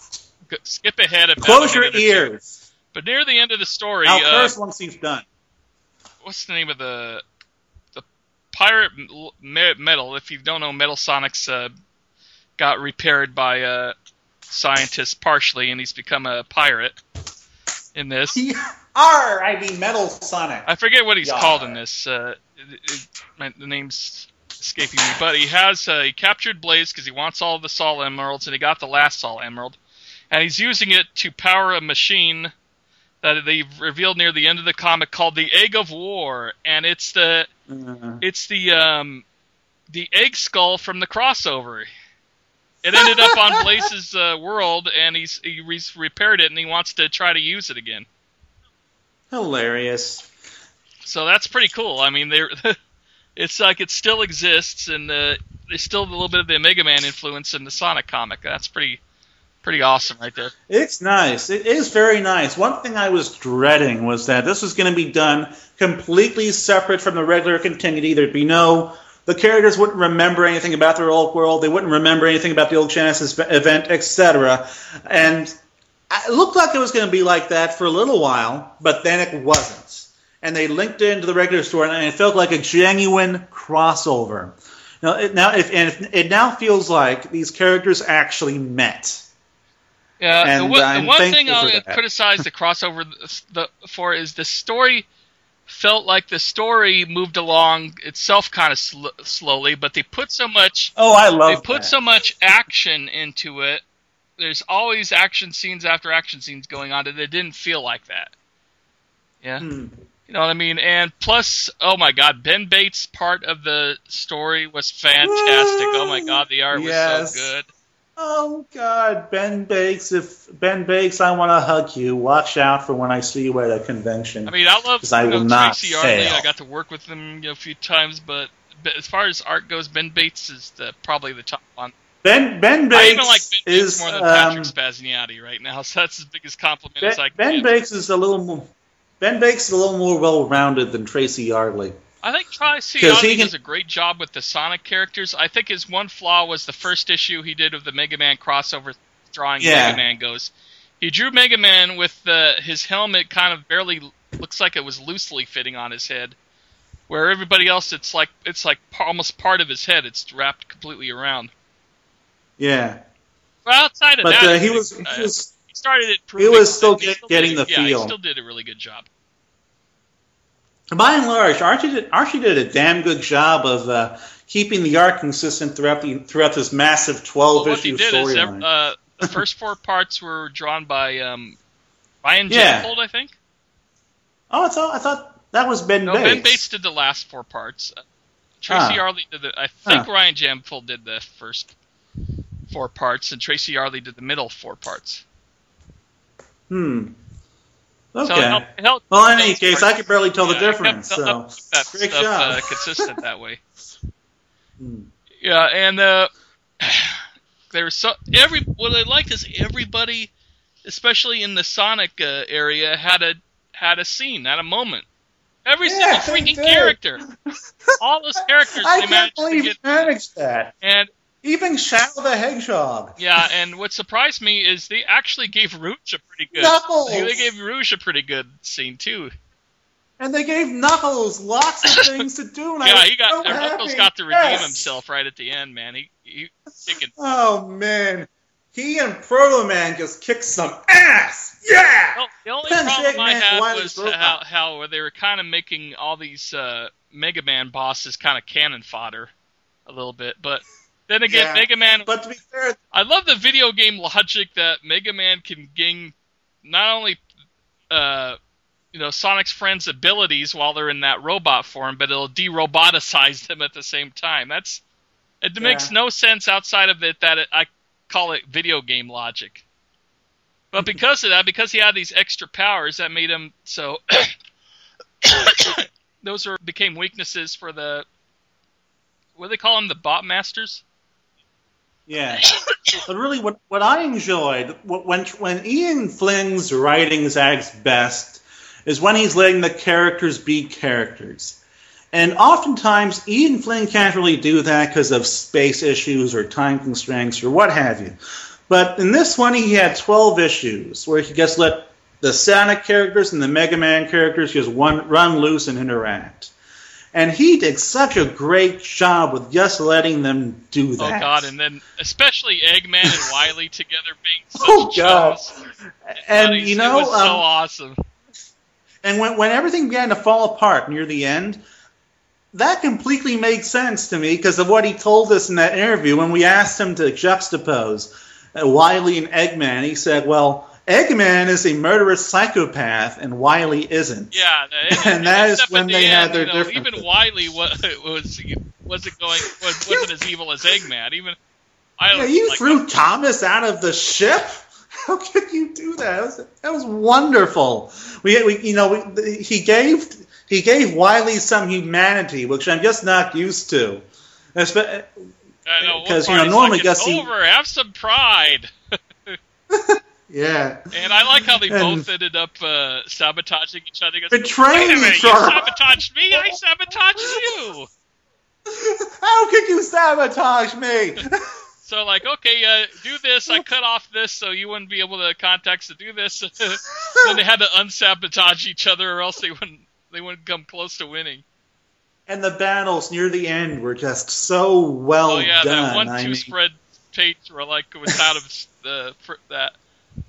go, skip ahead. About Close your ears. But near the end of the story, I'll uh, curse once he's done. What's the name of the the pirate metal? If you don't know, Metal Sonic's uh, got repaired by uh, scientist partially, and he's become a pirate in this. R, I mean Metal Sonic. I forget what he's Yar. called in this. Uh, it, it, the name's escaping me, but he has uh, he captured Blaze because he wants all the Sol Emeralds, and he got the last Sol Emerald, and he's using it to power a machine that they revealed near the end of the comic called the Egg of War, and it's the uh-huh. it's the um, the egg skull from the crossover. It ended up on Blaze's uh, world, and he's he repaired it, and he wants to try to use it again. Hilarious. So that's pretty cool. I mean, they it's like it still exists, and uh, there's still a little bit of the Mega Man influence in the Sonic comic. That's pretty pretty awesome right there. It's nice. It is very nice. One thing I was dreading was that this was going to be done completely separate from the regular continuity. There'd be no. The characters wouldn't remember anything about their old world. They wouldn't remember anything about the old Genesis event, etc. And it looked like it was going to be like that for a little while, but then it wasn't. And they linked it into the regular story, and it felt like a genuine crossover. Now, it, now, if, and if, it now feels like these characters actually met. Yeah, And the, one- the one thing I'll criticize the crossover th- the, for is the story felt like the story moved along itself kind of sl- slowly, but they put so much Oh, I love they put that. so much action into it. There's always action scenes after action scenes going on, and it didn't feel like that. Yeah, Hmm. you know what I mean. And plus, oh my God, Ben Bates' part of the story was fantastic. Oh my God, the art was so good. Oh God, Ben Bates! If Ben Bates, I want to hug you. Watch out for when I see you at a convention. I mean, I love I you know, will not Tracy Yardley. I got to work with him you know, a few times, but, but as far as art goes, Ben Bates is the, probably the top one. ben Ben I even like Ben Bates is more than um, Patrick Spaziante right now, so that's as big as compliment as I Ben, can ben. Bates is a little more. Ben Bates is a little more well-rounded than Tracy Yardley. I think he can- does a great job with the Sonic characters. I think his one flaw was the first issue he did of the Mega Man crossover drawing Yeah. Mega Man goes. He drew Mega Man with the, his helmet kind of barely looks like it was loosely fitting on his head, where everybody else it's like it's like almost part of his head. It's wrapped completely around. Yeah, But outside of but that, uh, he was uh, he was he started it. he was still get- getting the feel. yeah, feel. he still did a really good job. By and large, Archie did, Archie did a damn good job of uh, keeping the art consistent throughout the throughout this massive Well, twelve he issue did is uh, the first four parts were drawn by um, Ryan Yeah. Jampole, I think. oh, I thought I thought that was Ben No, Bates. Ben Bates did the last four parts. Uh, Tracy Ah. Yardley did the. I think Huh. Ryan Jampole did the first four parts, and Tracy Yardley did the middle four parts. Hmm. Okay. So it helped, it helped well, in any case, parts- I could barely tell the yeah, helped- difference. So, that great stuff, job. Uh, consistent that way. Hmm. Yeah, and uh, there was so every what I liked is everybody, especially in the Sonic uh, area, had a had a scene, had a moment. Every Yeah, single freaking character, all those characters, I they can't believe get. you managed that. And Even Shadow the Hedgehog. yeah, and what surprised me is they actually gave Rouge a pretty good. Knuckles. They gave Rouge a pretty good scene too. And they gave Knuckles lots of things to do. And I yeah, was he got so Knuckles got to redeem Yes. himself right at the end, man. He he kicking Oh man, he and Proto Man just kicked some ass. Yeah. Well, the only Pen problem I Man had was Robot. how, how they were kind of making all these uh, Mega Man bosses kind of cannon fodder a little bit. But then again, Yeah. Mega Man. But to be fair, I love the video game logic that Mega Man can gain not only uh, you know Sonic's friends' abilities while they're in that robot form, but it'll de-roboticize them at the same time. That's it makes no sense outside of it that it, I call it video game logic. But because of that, because he had these extra powers, that made him so. those are became weaknesses for the. What do they call them? The bot masters. Yeah. but really, what what I enjoyed wh- when when Ian Flynn's writing's at its best is when he's letting the characters be characters. And oftentimes, Ian Flynn can't really do that because of space issues or time constraints or what have you. But in this one, he had 12 issues where he just let the Sonic characters and the Mega Man characters just one, run loose and interact. And he did such a great job with just letting them do that. Oh God! And then especially Eggman and Wily together being such Oh, God. and you know, was so um, awesome. And when, when everything began to fall apart near the end, that completely made sense to me because of what he told us in that interview when we asked him to juxtapose uh, Wily and Eggman. He said, well, Eggman is a murderous psychopath and Wily isn't. Yeah, and, And that is when the they had end, their you know, differences. Even Wily was was wasn't going was, wasn't as evil as Eggman. Even I Yeah, you like, threw uh, Thomas out of the ship. How could you do that? That was, that was wonderful. We, we you know, we, he gave he gave Wily some humanity, which I'm just not used to. Espe- uh, I know, one 'cause, you know, normally like, Gussie- over. Have some pride. Yeah. And I like how they And- both ended up uh, sabotaging each other. Goes, Betraying Wait a minute, each you sabotaged me. I sabotaged you. How could you sabotage me? So like, okay, uh, do this. I cut off this so you wouldn't be able to contact to do this. then they had to unsabotage each other, or else they wouldn't they wouldn't come close to winning. and the battles near the end were just so well oh yeah, done. that one I two mean, spread page where like it was out of the that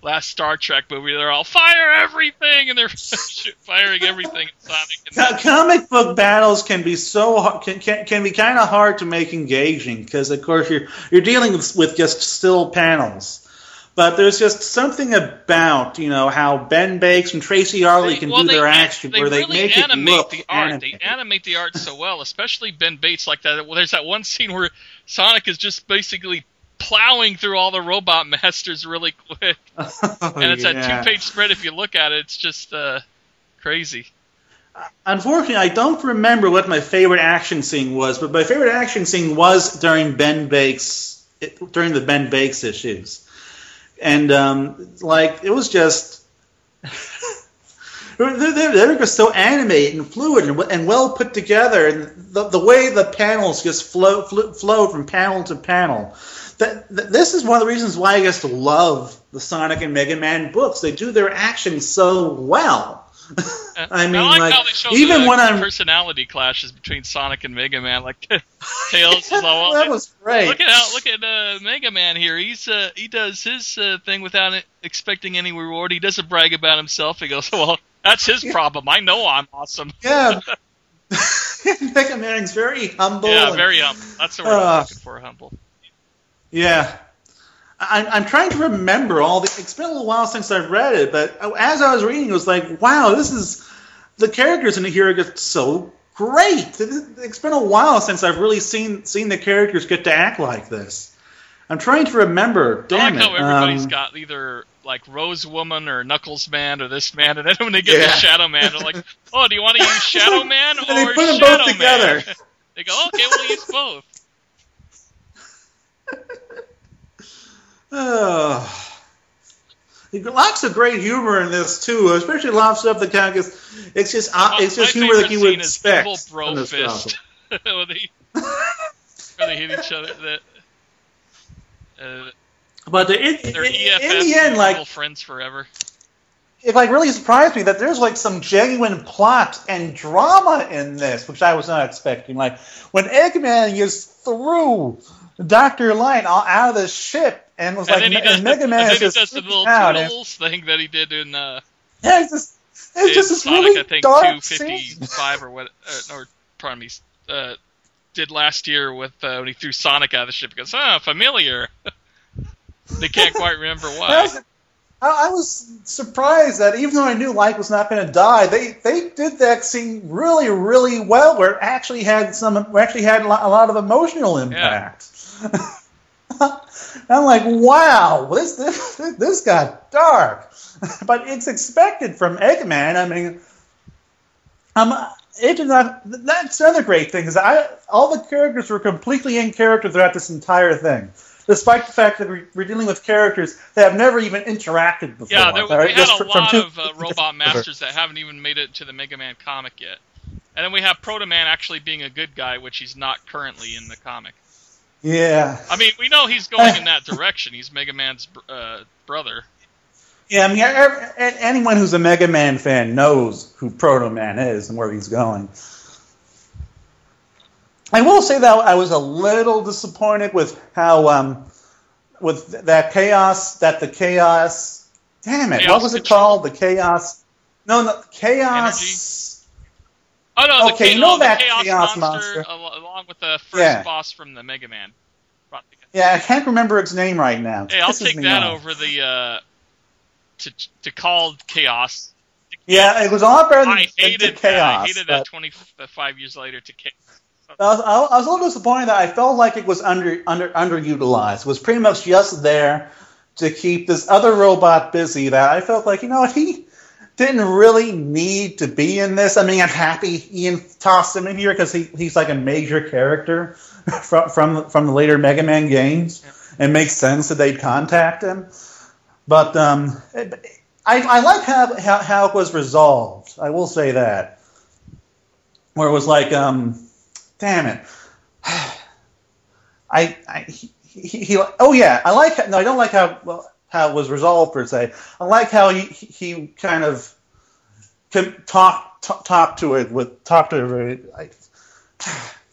last Star Trek movie. They're all fire everything, and they're firing everything Sonic. Comic book battles can be so can can, can be kind of hard to make engaging because of course you're you're dealing with, with just still panels. But there's just something about you know how Ben Bates and Tracy Yardley They- can well, do they their action they where they really make it animate look the art. animated. They animate the art so well, especially Ben Bates like that. Well, there's that one scene where Sonic is just basically plowing through all the robot masters really quick, and it's Oh, Yeah. that two-page spread. If you look at it, it's just uh, crazy. Unfortunately, I don't remember what my favorite action scene was, but my favorite action scene was during Ben Bates it, during the Ben Bates issues, and um, like it was just. They they- they just so animated and fluid and, and well put together, and the, the way the panels just flow, flo- flowed from panel to panel. That, that this is one of the reasons why I just love the Sonic and Mega Man books. They do their action so well. I mean, like, like, how they show even the when I'm personality clashes between Sonic and Mega Man, like Tails is all. that was great. Look at how look at uh, Mega Man here. He's uh, he does his uh, thing without expecting any reward. He doesn't brag about himself. He goes, "Well, that's his problem. I know I'm awesome." Yeah. Mega Man's very humble. Yeah, and- very humble. That's the word Uh, I'm looking for. Humble. Yeah. I'm, I'm trying to remember all the. It's been a little while since I've read it, but as I was reading, it was like, wow, this is. The characters in here get so great. It- It's been a while since I've really seen seen the characters get to act like this. I'm trying to remember. I Damn like it. how everybody's um, got either like Rose Woman or Knuckles Man or this man, and then when they get Yeah. to Shadow Man, they're like, "Oh, do you want to use Shadow Man or And they put them Shadow both Man?" together. They go, "Okay, we'll use both." Oh. Lots of great humor in this too, especially lots of stuff that kind of gets. It's just uh, it's just humor that you would expect Evil Bro Fist. where, they, they hit each other. That, uh, But the, in, in, in the end, like friends forever. it like really surprised me that there's like some genuine plot and drama in this, which I was not expecting. Like when Eggman is threw Doctor Light all out of the ship and was And like, then he and does, the, Mega Man and then he just does the little out. And, thing that he did in uh, yeah, it's just it's just this Sonic, really I think dark scene. 255 or what, uh, or pardon me, uh, did last year with uh, when he threw Sonic out of the ship. He goes, "Ah, familiar." they can't quite remember I why. was, I I was surprised that even though I knew Light was not going to die, they they did that scene really really well, where it actually had some actually had a lot, a lot of emotional impact. I'm like, wow, this this this got dark, but it's expected from Eggman. I mean, um, it did not. That's another great thing is I all the characters were completely in character throughout this entire thing, despite the fact that we- we're dealing with characters that have never even interacted before. Yeah, there, we had a lot of uh, robot masters that haven't even made it to the Mega Man comic yet. And then we have Proto Man actually being a good guy, which he's not currently in the comic. Yeah, I mean, we know he's going in that direction. He's Mega Man's uh, brother. yeah. I mean, ev- a- anyone who's a Mega Man fan knows who Proto Man is and where he's going. I will say that I was a little disappointed with how um, with that chaos that the chaos. Damn it! Chaos what was it called? The chaos. No, no, chaos. Oh no, Okay, you know the that Chaos, Chaos monster, Monster. al- along with the first Yeah. boss from the Mega Man. Yeah, I can't remember its name right now. Hey, I'll take that off. over the uh, to to call Chaos. Yeah, it was a lot better than, I than hated the that. chaos. I hated that 25 years later to Chaos. I was, I was a little disappointed that I felt like it was under under underutilized. It was pretty much just there to keep this other robot busy. That I felt like you know what he didn't really need to be in this. I mean, I'm happy Ian tossed him in here because he, he's like a major character from from from the later Mega Man games. It makes sense that they'd contact him. But um, I, I like how, how how it was resolved. I will say that, where it was like, um, damn it, I, I he, he, he, oh yeah, I like no, I don't like how well, how it was resolved per se. I like how he he kind of talk talk, talk to it with talk to it. I,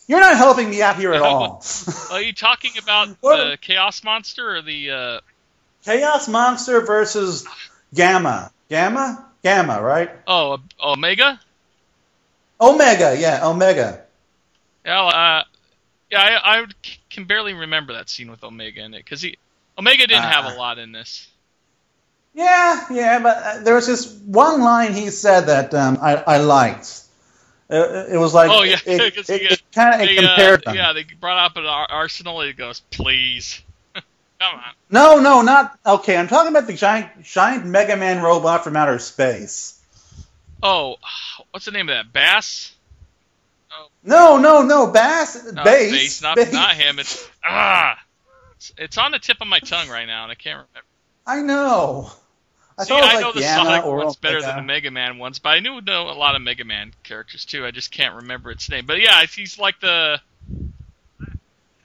you're not helping me out here at all. Are you talking about the Chaos Monster or the uh... Chaos Monster versus Gamma? Gamma? Gamma, right? Oh, Omega. Omega, yeah, Omega. Yeah, uh, yeah, I, I, can barely remember that scene with Omega in it because he Omega didn't uh, have a uh. lot in this. Yeah, yeah, but uh, there was this one line he said that um, I, I liked. It, it, was like, oh yeah, it, it, it kind of compared uh, Yeah, they brought up an arsenal. He goes, please, come on. No, no, not okay. I'm talking about the giant, giant Mega Man robot from outer space. Oh, what's the name of that? Bass. Oh. No, no, no, Bass. No, Bass. Bass, not, Bass. not him. It's ah. It's, it's on the tip of my tongue right now, and I can't remember. I know. I, See, I know the Sonic one's better than the Mega Man ones, but I knew know a lot of Mega Man characters too. I just can't remember its name. But yeah, he's like the.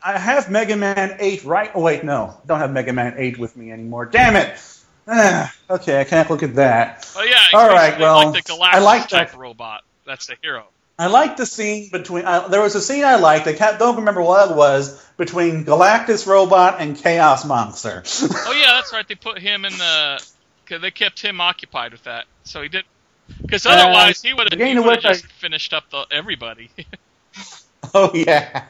I have Mega Man Eight right. Oh wait, no, I don't have Mega Man Eight with me anymore. Damn it! Ah, okay, I can't look at that. Oh yeah. All right. Well, like the Galactus I like type that. robot. That's the hero. I like the scene between. Uh, there was a scene I liked. I can't, don't remember what it was between Galactus Robot and Chaos Monster. oh yeah, that's right. They put him in the. Cause they kept him occupied with that, so he did. Because otherwise, uh, he would have just I, finished up the, everybody. oh yeah.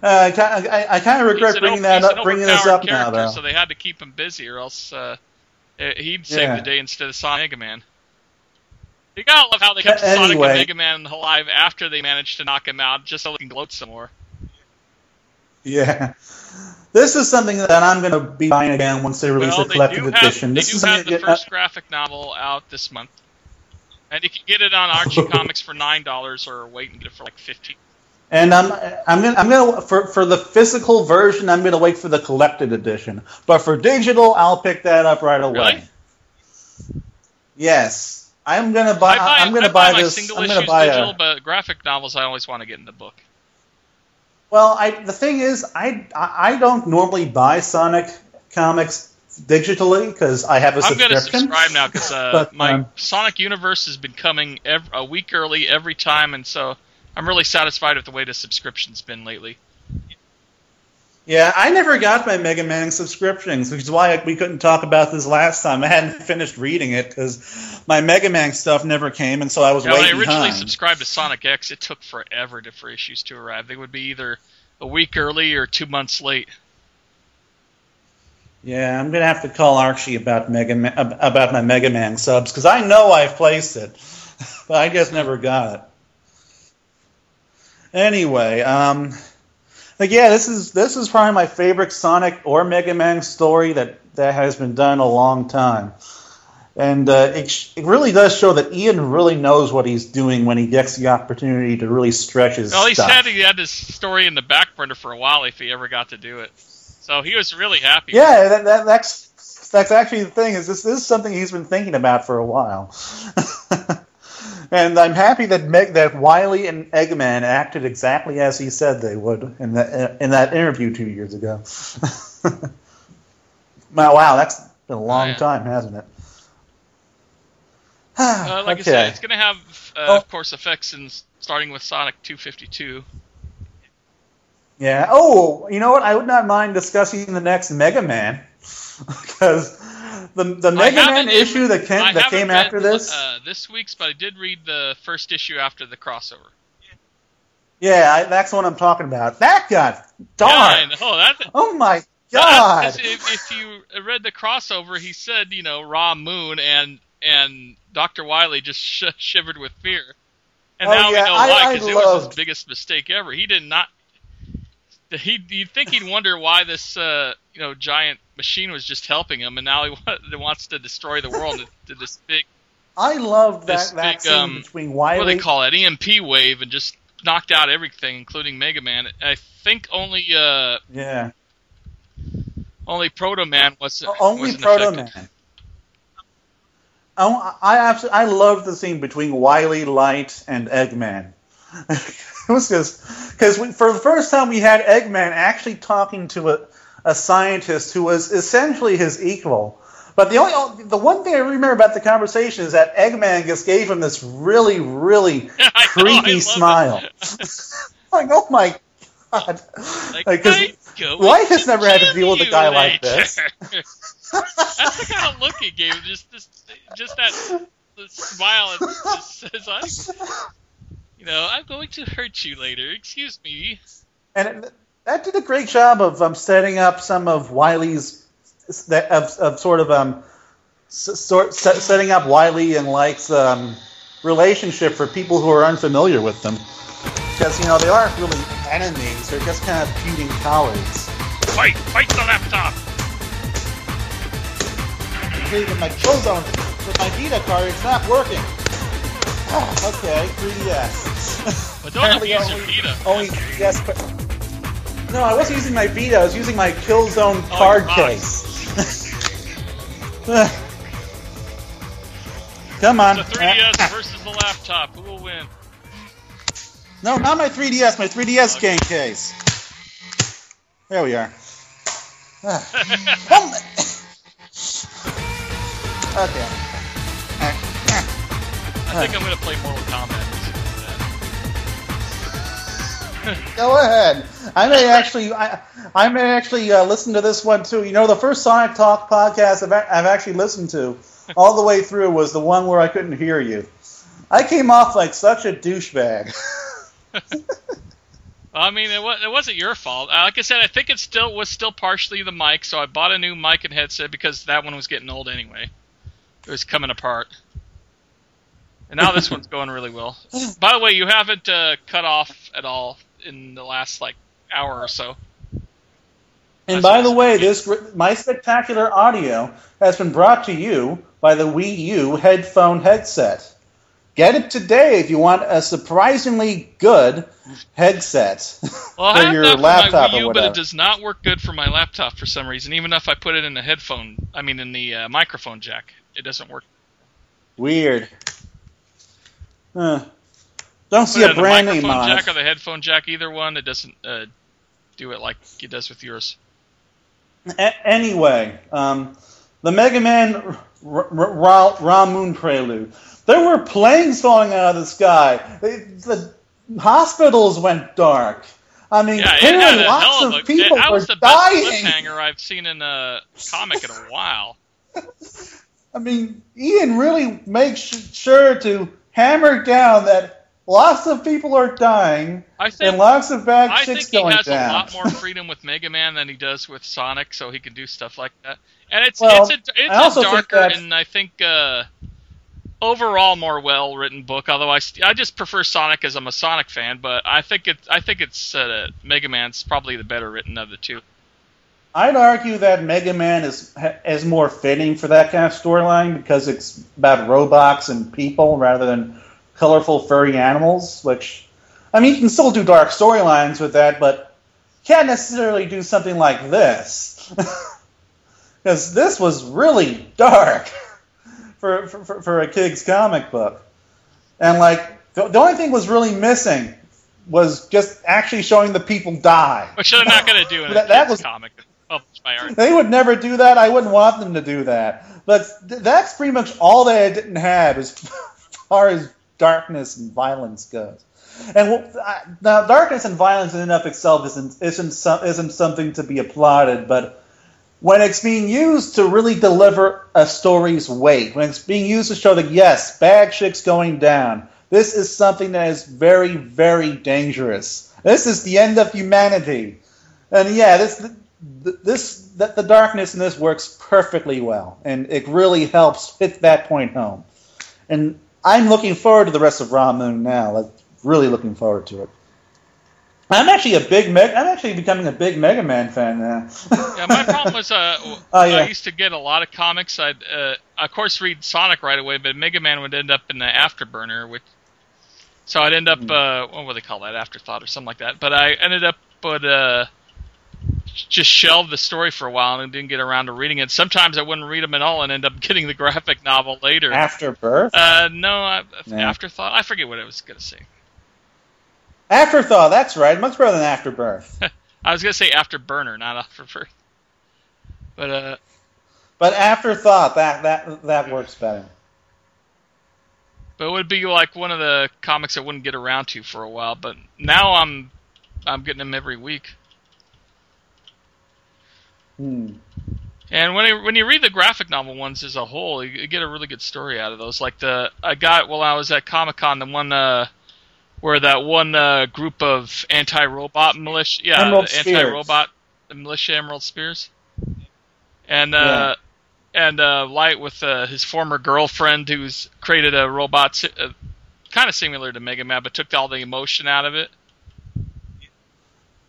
Uh, I, I, I kind of regret bringing that up, bringing this up now, though. So they had to keep him busy, or else uh, he'd save yeah. the day instead of Sonic Mega Man. You gotta love how they kept anyway. Sonic and Mega Man alive after they managed to knock him out, just so they can gloat some more. Yeah. This is something that I'm going to be buying again once they release well, the collector's edition. They this do is have the first uh, graphic novel out this month, and you can get it on Archie Comics for nine dollars, or wait and get it for like fifteen. And I'm I'm gonna I'm gonna for for the physical version I'm gonna wait for the collected edition, but for digital I'll pick that up right away. Really? Yes. I'm gonna buy. buy I'm gonna buy, buy this. I'm gonna buy digital, a, but graphic novels I always want to get in the book. Well, I the thing is, I I don't normally buy Sonic comics digitally because I have a I'm subscription. I'm gonna subscribe now because uh, my um, Sonic Universe has been coming every, a week early every time, and so I'm really satisfied with the way the subscription's been lately. Yeah, I never got my Mega Man subscriptions, which is why we couldn't talk about this last time. I hadn't finished reading it because my Mega Man stuff never came, and so I was yeah, waiting. When I originally subscribed to Sonic X, it took forever to, for issues to arrive. They would be either a week early or two months late. Yeah, I'm gonna have to call Archie about Mega Man, about my Mega Man subs because I know I've placed it, but I just never got it. Anyway, um, like yeah, this is this is probably my favorite Sonic or Mega Man story that that has been done a long time, and uh, it, it really does show that Ian really knows what he's doing when he gets the opportunity to really stretch his. Well, he stuff. said he had this story in the back burner for a while if he ever got to do it, so he was really happy. Yeah, that, that, that's that's actually the thing is this, this is something he's been thinking about for a while. and I'm happy that Meg, that Wily and Eggman acted exactly as he said they would in that in that interview two years ago. wow, wow, that's been a long oh, yeah. time, hasn't it? uh, like okay. I said, it's going to have, uh, oh. of course, effects in starting with Sonic 252. Yeah. Oh, you know what? I would not mind discussing the next Mega Man because the the Mega Man issue that came that came after this. Uh, this week's, but I did read the first issue after the crossover. Yeah, I, that's what I'm talking about. That got dark. Yeah, I know. That, oh my god! If, if, you read the crossover, he said, you know, Ra Moon and and Doctor Wily just sh- shivered with fear. And oh, now yeah, we know why because it loved... was his biggest mistake ever. He did not. He you'd think he'd wonder why this uh, you know giant machine was just helping him, and now he wants to destroy the world to, to this big. I love that, that big, scene um, between Wily. What do they call it? EMP wave, and just knocked out everything, including Mega Man. I think only. Uh, yeah. Only Proto Man was only Proto. Man. Oh, I absolutely, I loved the scene between Wily, Light, and Eggman. it was just because for the first time we had Eggman actually talking to a, a scientist who was essentially his equal. But the only the one thing I remember about the conversation is that Eggman just gave him this really, really I know, creepy smile. like, oh my god! Like, Like, 'cause "I'm going Light has never had to deal with a guy like simulate." this. That's the kind of look he gave. Just, just, just that the smile. And just I'm, you know, I'm going to hurt you later. Excuse me. And it, that did a great job of um, setting up some of Wily's of, of sort of um, sort set, setting up Wily and Light's um, relationship for people who are unfamiliar with them. Because you know they aren't really enemies; they're just kind of feuding colleagues. Fight! Fight the laptop! With my Killzone, with my Vita card, it's not working. Okay, 3DS. But don't abuse your only- Vita. Only yes, but no, I wasn't using my Vita. I was using my Killzone Oh, card case. Come on. The 3DS versus the laptop. Who will win? No, not my 3DS. My 3DS game case. There we are. Ah. Okay. I think I'm gonna play Mortal Kombat. Go ahead. I may actually, I, I may actually uh, listen to this one too. You know, the first Sonic Talk podcast I've, I've actually listened to all the way through was the one where I couldn't hear you. I came off like such a douchebag. I mean, it, was, it wasn't your fault. Uh, Like I said, I think it still was still partially the mic, so I bought a new mic and headset because that one was getting old anyway. It was coming apart. And now this one's going really well. By the way, you haven't uh, cut off at all in the last like hour or so. And by the way, this my spectacular audio has been brought to you by the Wii U headphone headset. Get it today if you want a surprisingly good headset Well, for your for laptop my Wii or U, but it does not work good for my laptop for some reason. Even if I put it in the headphone, I mean in the uh, microphone jack, it doesn't work. Weird. Huh. Don't see a brand name on jack or the headphone jack, either one, it doesn't uh, do it like it does with yours. A- anyway, um, the Mega Man R- R- Ra, Moon Prelude. There were planes falling out of the sky. They- the hospitals went dark. I mean, Yeah, clearly lots of people it, that were was the best dying. cliffhanger I've seen in a comic in a while. I mean, Ian really makes sh- sure to hammer down that lots of people are dying I think and lots of bad I shit's going down. I think he has down. a lot more freedom with Mega Man than he does with Sonic, so he can do stuff like that. And it's Well, it's a it's a darker and I think uh, overall more well written book. Although I, st- I just prefer Sonic as I'm a Sonic fan, but I think it I think it's uh, Mega Man's probably the better written of the two. I'd argue that Mega Man is is more fitting for that kind of storyline because it's about robots and people rather than colorful furry animals. Which, I mean, you can still do dark storylines with that, but can't necessarily do something like this because this was really dark for, for for- a kid's comic book. And like the, the only thing was really missing was just actually showing the people die. Which they're not going to do in a That- that was- comic published by Art. They would never do that. I wouldn't want them to do that. But that's pretty much all they didn't have as far as darkness and violence goes. And now, darkness and violence in and of itself isn't isn't isn't something to be applauded, but when it's being used to really deliver a story's weight, when it's being used to show that yes, bad shit's going down, this is something that is very, very dangerous. This is the end of humanity. And yeah, this th- this that the darkness in this works perfectly well, and it really helps hit that point home. And I'm looking forward to the rest of Ra Moon now. Like, really looking forward to it. I'm actually a big Meg. I'm actually becoming a big Mega Man fan now. Yeah, my problem was uh, Oh, yeah. I used to get a lot of comics. I'd uh, of course read Sonic right away, but Mega Man would end up in the afterburner, which so I'd end up Hmm. uh, what would they call that afterthought or something like that. But I ended up with uh, just shelved the story for a while and didn't get around to reading it. Sometimes I wouldn't read them at all and end up getting the graphic novel later. Afterbirth? Uh, no, I. Afterthought. I forget what I was gonna say. Afterthought, that's right. Much better than Afterbirth. I was gonna say Afterburner, not Afterbirth. But uh, but Afterthought, that, that, that works better. but it would be like one of the comics I wouldn't get around to for a while. But now I'm I'm getting them every week. Hmm. And when I, when you read the graphic novel ones as a whole, you, you get a really good story out of those. Like the I got while I was at Comic Con, the one uh, where that one uh, group of anti-robot militia, yeah, anti-robot militia Emerald Spears, and uh, and uh, Light with uh, his former girlfriend who's created a robot si- uh, kind of similar to Mega Man, but took all the emotion out of it.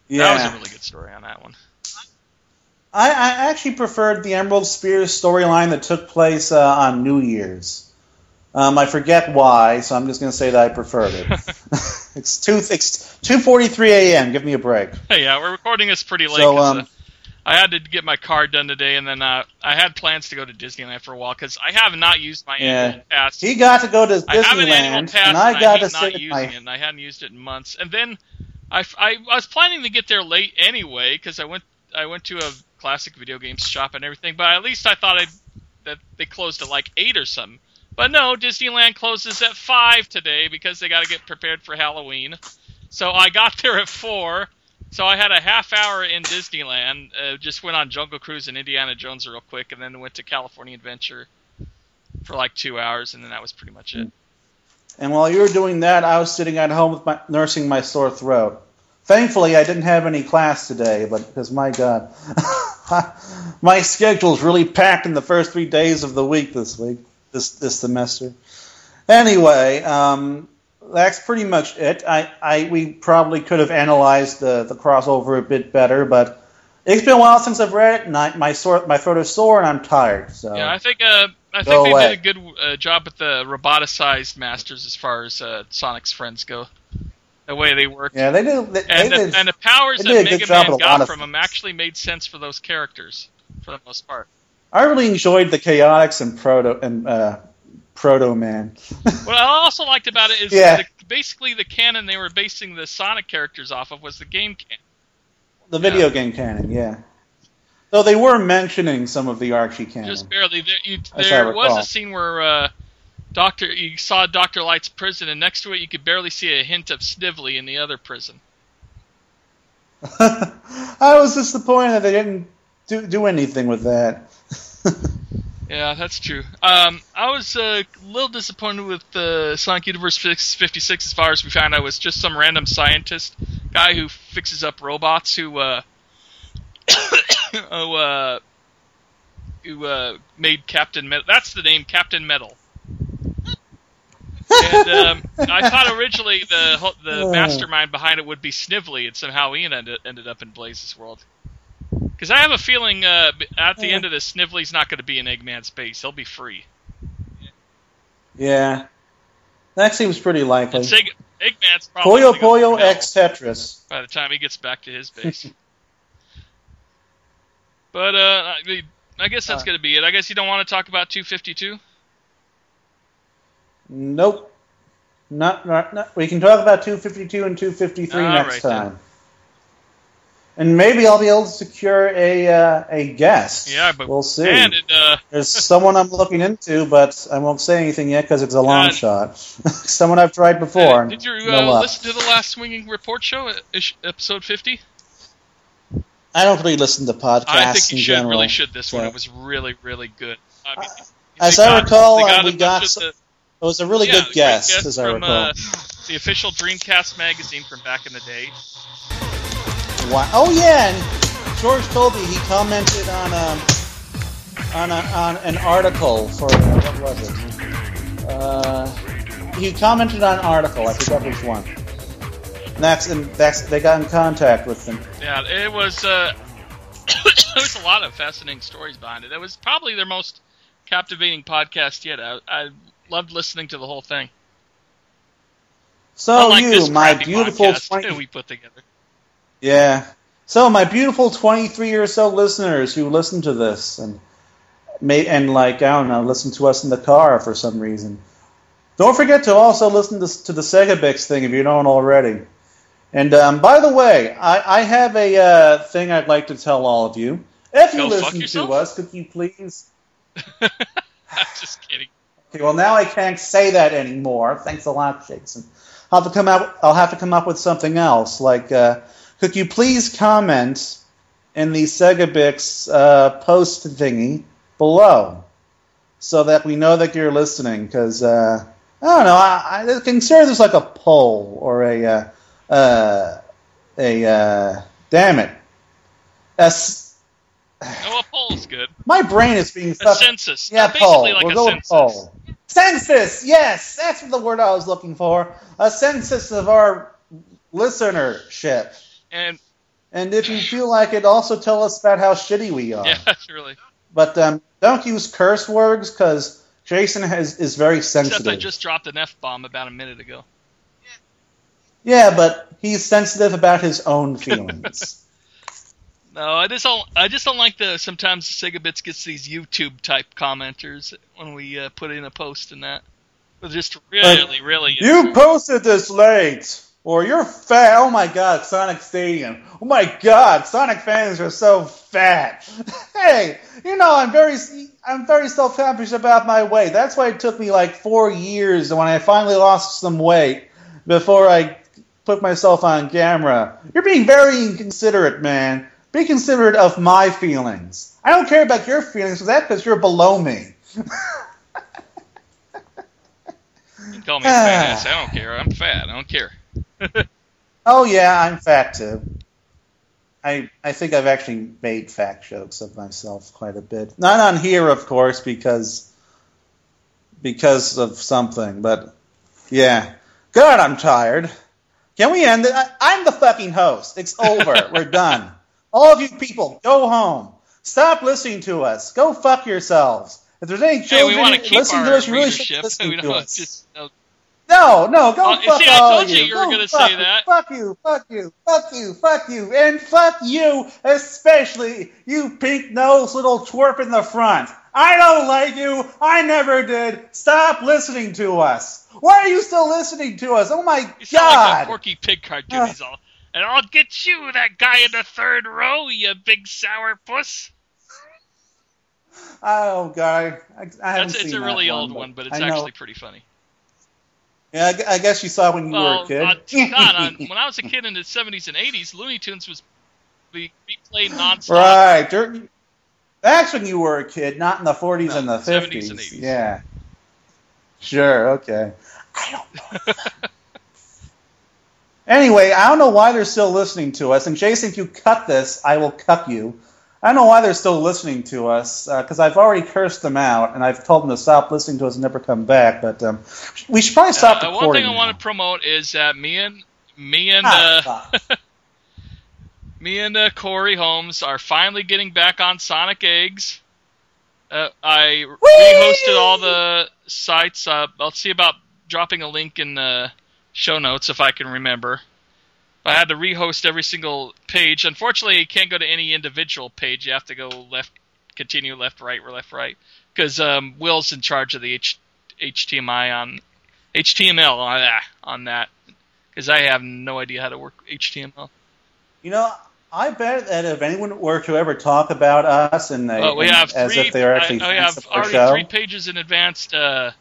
Yeah. That was a really good story on that one. I, I actually preferred the Emerald Spears storyline that took place uh, on New Year's. Um, I forget why, so I'm just going to say that I preferred it. it's two it's two forty three a.m. Give me a break. yeah, we're recording this pretty late. So, um, uh, I had to get my car done today, and then uh, I had plans to go to Disneyland for a while because I have not used my Yeah. annual pass. He got to go to I an Disneyland, pass, and I got to hate not sit using my. it, and I hadn't used it in months. And then I I was planning to get there late anyway because I went I went to a classic video games shop and everything. But at least I thought I'd, that they closed at like eight or something. But no, Disneyland closes at five today because they got to get prepared for Halloween. So I got there at four. So I had a half hour in Disneyland. Uh, just went on Jungle Cruise and Indiana Jones real quick, and then went to California Adventure for like two hours, and then that was pretty much it. And while you were doing that, I was sitting at home with my, nursing my sore throat. Thankfully, I didn't have any class today, but because my God, my schedule's really packed in the first three days of the week this week, this this semester. Anyway, um, that's pretty much it. I, I we probably could have analyzed the, the crossover a bit better, but it's been a while since I've read it, and I, my sore my throat is sore and I'm tired. So Yeah, I think uh, I think they away. did a good uh, job with the roboticized masters as far as uh, Sonic's friends go. The way they worked, yeah, they did. They, and, they the, did and the powers they did a that Mega Man with a lot got from them actually made sense for those characters for the most part. I really enjoyed the Chaotix and Proto and uh, Proto Man. What I also liked about it is Yeah. the, basically the canon they were basing the Sonic characters off of was the game canon. the video game canon, yeah. Though they were mentioning some of the Archie canon. Just barely. There, you, there was a scene where uh, Doctor you saw Doctor Light's prison, and next to it you could barely see a hint of Snively in the other prison. I was disappointed that they didn't do, do anything with that. Yeah, that's true. Um, I was uh, a little disappointed with the Sonic Universe 56 as far as we found out was just some random scientist guy who fixes up robots who uh, who, uh, who uh, made Captain Metal. That's the name, Captain Metal. And um, I thought originally the the Oh. mastermind behind it would be Snively, and somehow Ian ended, ended up in Blaze's world. Because I have a feeling uh, at the end of this, Snively's not going to be in Eggman's base. He'll be free. yeah. That seems pretty likely. Eggman's probably Puyo gonna go Puyo through hell X Tetris. by the time he gets back to his base. but uh, I, I guess that's Uh. going to be it. I guess you don't want to talk about 252. Nope. Not, not, not. We can talk about 252 and 253 All next right, then. time. And maybe I'll be able to secure a uh, a guest. Yeah, but we'll see. And it, uh, There's someone I'm looking into, but I won't say anything yet because it's a long Uh, shot. someone I've tried before. and did you no uh, listen to the last Swinging Report show, uh, episode 50? I don't really listen to podcasts I think you in should general. really should this one. It was really really good. I mean, As I recall, uh, got we got bunch of s- the- It was a really yeah, good guess, guest, guest as I from recall. uh, the official Dreamcast magazine from back in the day. Wow. Oh yeah, and George told me he commented on um, on a, on an article for uh, what was it? Uh, he commented on an article. I forgot which one. And that's and that's they got in contact with them. Yeah, it was. Uh, there was a lot of fascinating stories behind it. It was probably their most captivating podcast yet. I, I loved listening to the whole thing. So Unlike you, my beautiful 20, we put together. yeah, So, my beautiful 23 or so listeners who listen to this and may and like I don't know, listen to us in the car for some reason. Don't forget to also listen to, to the SegaBits thing if you don't already. And um, by the way, I, I have a uh, thing I'd like to tell all of you. If you Go listen to us, could you please? I'm just kidding. Okay, well now I can't say that anymore. Thanks a lot, Jason. I'll have to come out. I'll have to come up with something else. Like, uh, could you please comment in the SegaBits uh, post thingy below, so that we know that you're listening? Because uh, I don't know. I, I consider this like a poll or a uh, uh, a uh, damn it. A s- Oh, a poll's good. my brain is being A fucking census. yeah, Basically poll. like we'll a go with poll. Census, yes, that's the word I was looking for. A census of our listenership. And And if you feel like it, also tell us about how shitty we are. yeah, that's really. But um, don't use curse words because Jason has, is very sensitive. Except I just dropped an F bomb about a minute ago. Yeah, but he's sensitive about his own feelings. No, I just don't. I just don't like the sometimes Sega Bits gets these YouTube type commenters when we uh, put in a post and that. They're just really, really. you posted this late. Or you're fat. Oh my god, Sonic Stadium. Oh my god, Sonic fans are so fat. hey, you know I'm very I'm very self-conscious about my weight. That's why it took me like 4 years when I finally lost some weight before I put myself on camera. You're being very inconsiderate, man. Be considerate of my feelings. I don't care about your feelings for that because you're below me. You call me fat ass. Ah. I don't care. I'm fat. I don't care. Oh yeah, I'm fat too. I I think I've actually made fat jokes of myself quite a bit. Not on here, of course, because because of something. But yeah, God, I'm tired. Can we end it? I, I'm the fucking host. It's over. We're done. All of you people, go home. Stop listening to us. Go fuck yourselves. If there's any Hey, children we want to keep listening to us, you really should We to us. just. uh, No, no, go Well, fuck see, I all told you you. you were gonna fuck say you. that. Fuck you, fuck you, fuck you, fuck you, and fuck you, especially you pink nose little twerp in the front. I don't like you. I never did. Stop listening to us. Why are you still listening to us? Oh my You sound like a god. Porky Pig cartoon. He's all, and I'll get you, that guy in the third row, you big sour puss. Oh god, I, I haven't That's seen it's a really one, old one, but it's actually pretty funny. Yeah, I I guess you saw when you were a kid. uh, God, on, when I was a kid in the 70s and 80s, Looney Tunes was be, be played nonstop. Right. Dur- That's when you were a kid, not in the 40s No, and the 70s 50s. and 80s. Yeah. Sure, okay. I don't know. anyway, I don't know why they're still listening to us. And Jason, if you cut this, I will cut you. I don't know why they're still listening to us because I've already cursed them out and I've told them to stop listening to us and never come back. But um, we should probably stop Uh, recording. one thing I now. want to promote is that me and me and Ah, uh, me and uh, Corey Holmes are finally getting back on Sonic Eggs. Uh, I rehosted all the sites. Uh, I'll see about dropping a link in the show notes if I can remember. I had to rehost every single page. Unfortunately, you can't go to any individual page. You have to go left, continue left, right, or left, right, because um, Will's in charge of the H- HTML on HTML on that on that. Because I have no idea how to work HTML. You know, I bet that if anyone were to ever talk about us and they Well, we have as three. if they are actually I, I have already show, three pages in advanced, uh,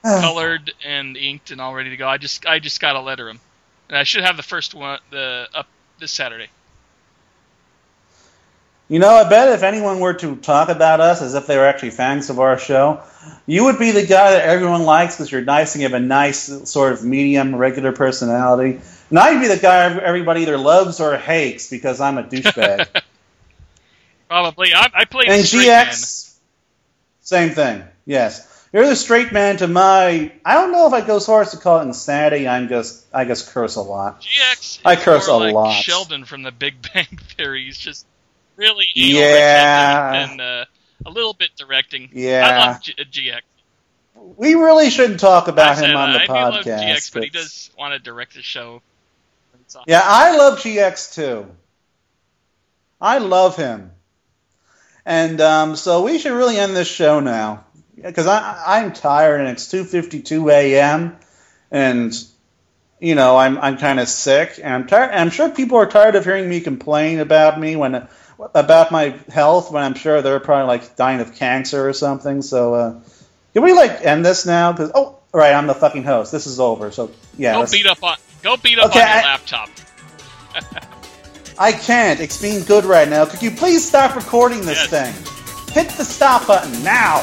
colored and inked and all ready to go. I just I just got to letter them, and I should have the first one the up this Saturday. You know, I bet if anyone were to talk about us as if they were actually fans of our show, you would be the guy that everyone likes because you're nice and you have a nice sort of medium, regular personality. And I'd be the guy everybody either loves or hates because I'm a douchebag. Probably. I, I played and straight man. GX, same thing. Yes, you're the straight man to my. I don't know if I go so far as to call it insanity. I'm just, I just curse a lot. GX. I curse a like lot. Sheldon from The Big Bang Theory. He's just really Yeah. and uh, a little bit directing. Yeah, I love G- uh, GX. We really shouldn't talk about said, him on the I do love podcast. GX, but he but- does want to direct the show. Yeah, I love GX too. I love him. And um, so we should really end this show now because I'm tired and it's 2:52 a.m. and you know I'm I'm kind of sick and I'm tired. I'm sure people are tired of hearing me complain about me when about my health when I'm sure they're probably like dying of cancer or something. So uh, can we like end this now? Because oh, right, I'm the fucking host. This is over. So yeah, go beat up on go beat up okay, on your I, laptop. I can't. It's being good right now. Could you please stop recording this yes. thing? Hit the stop button now.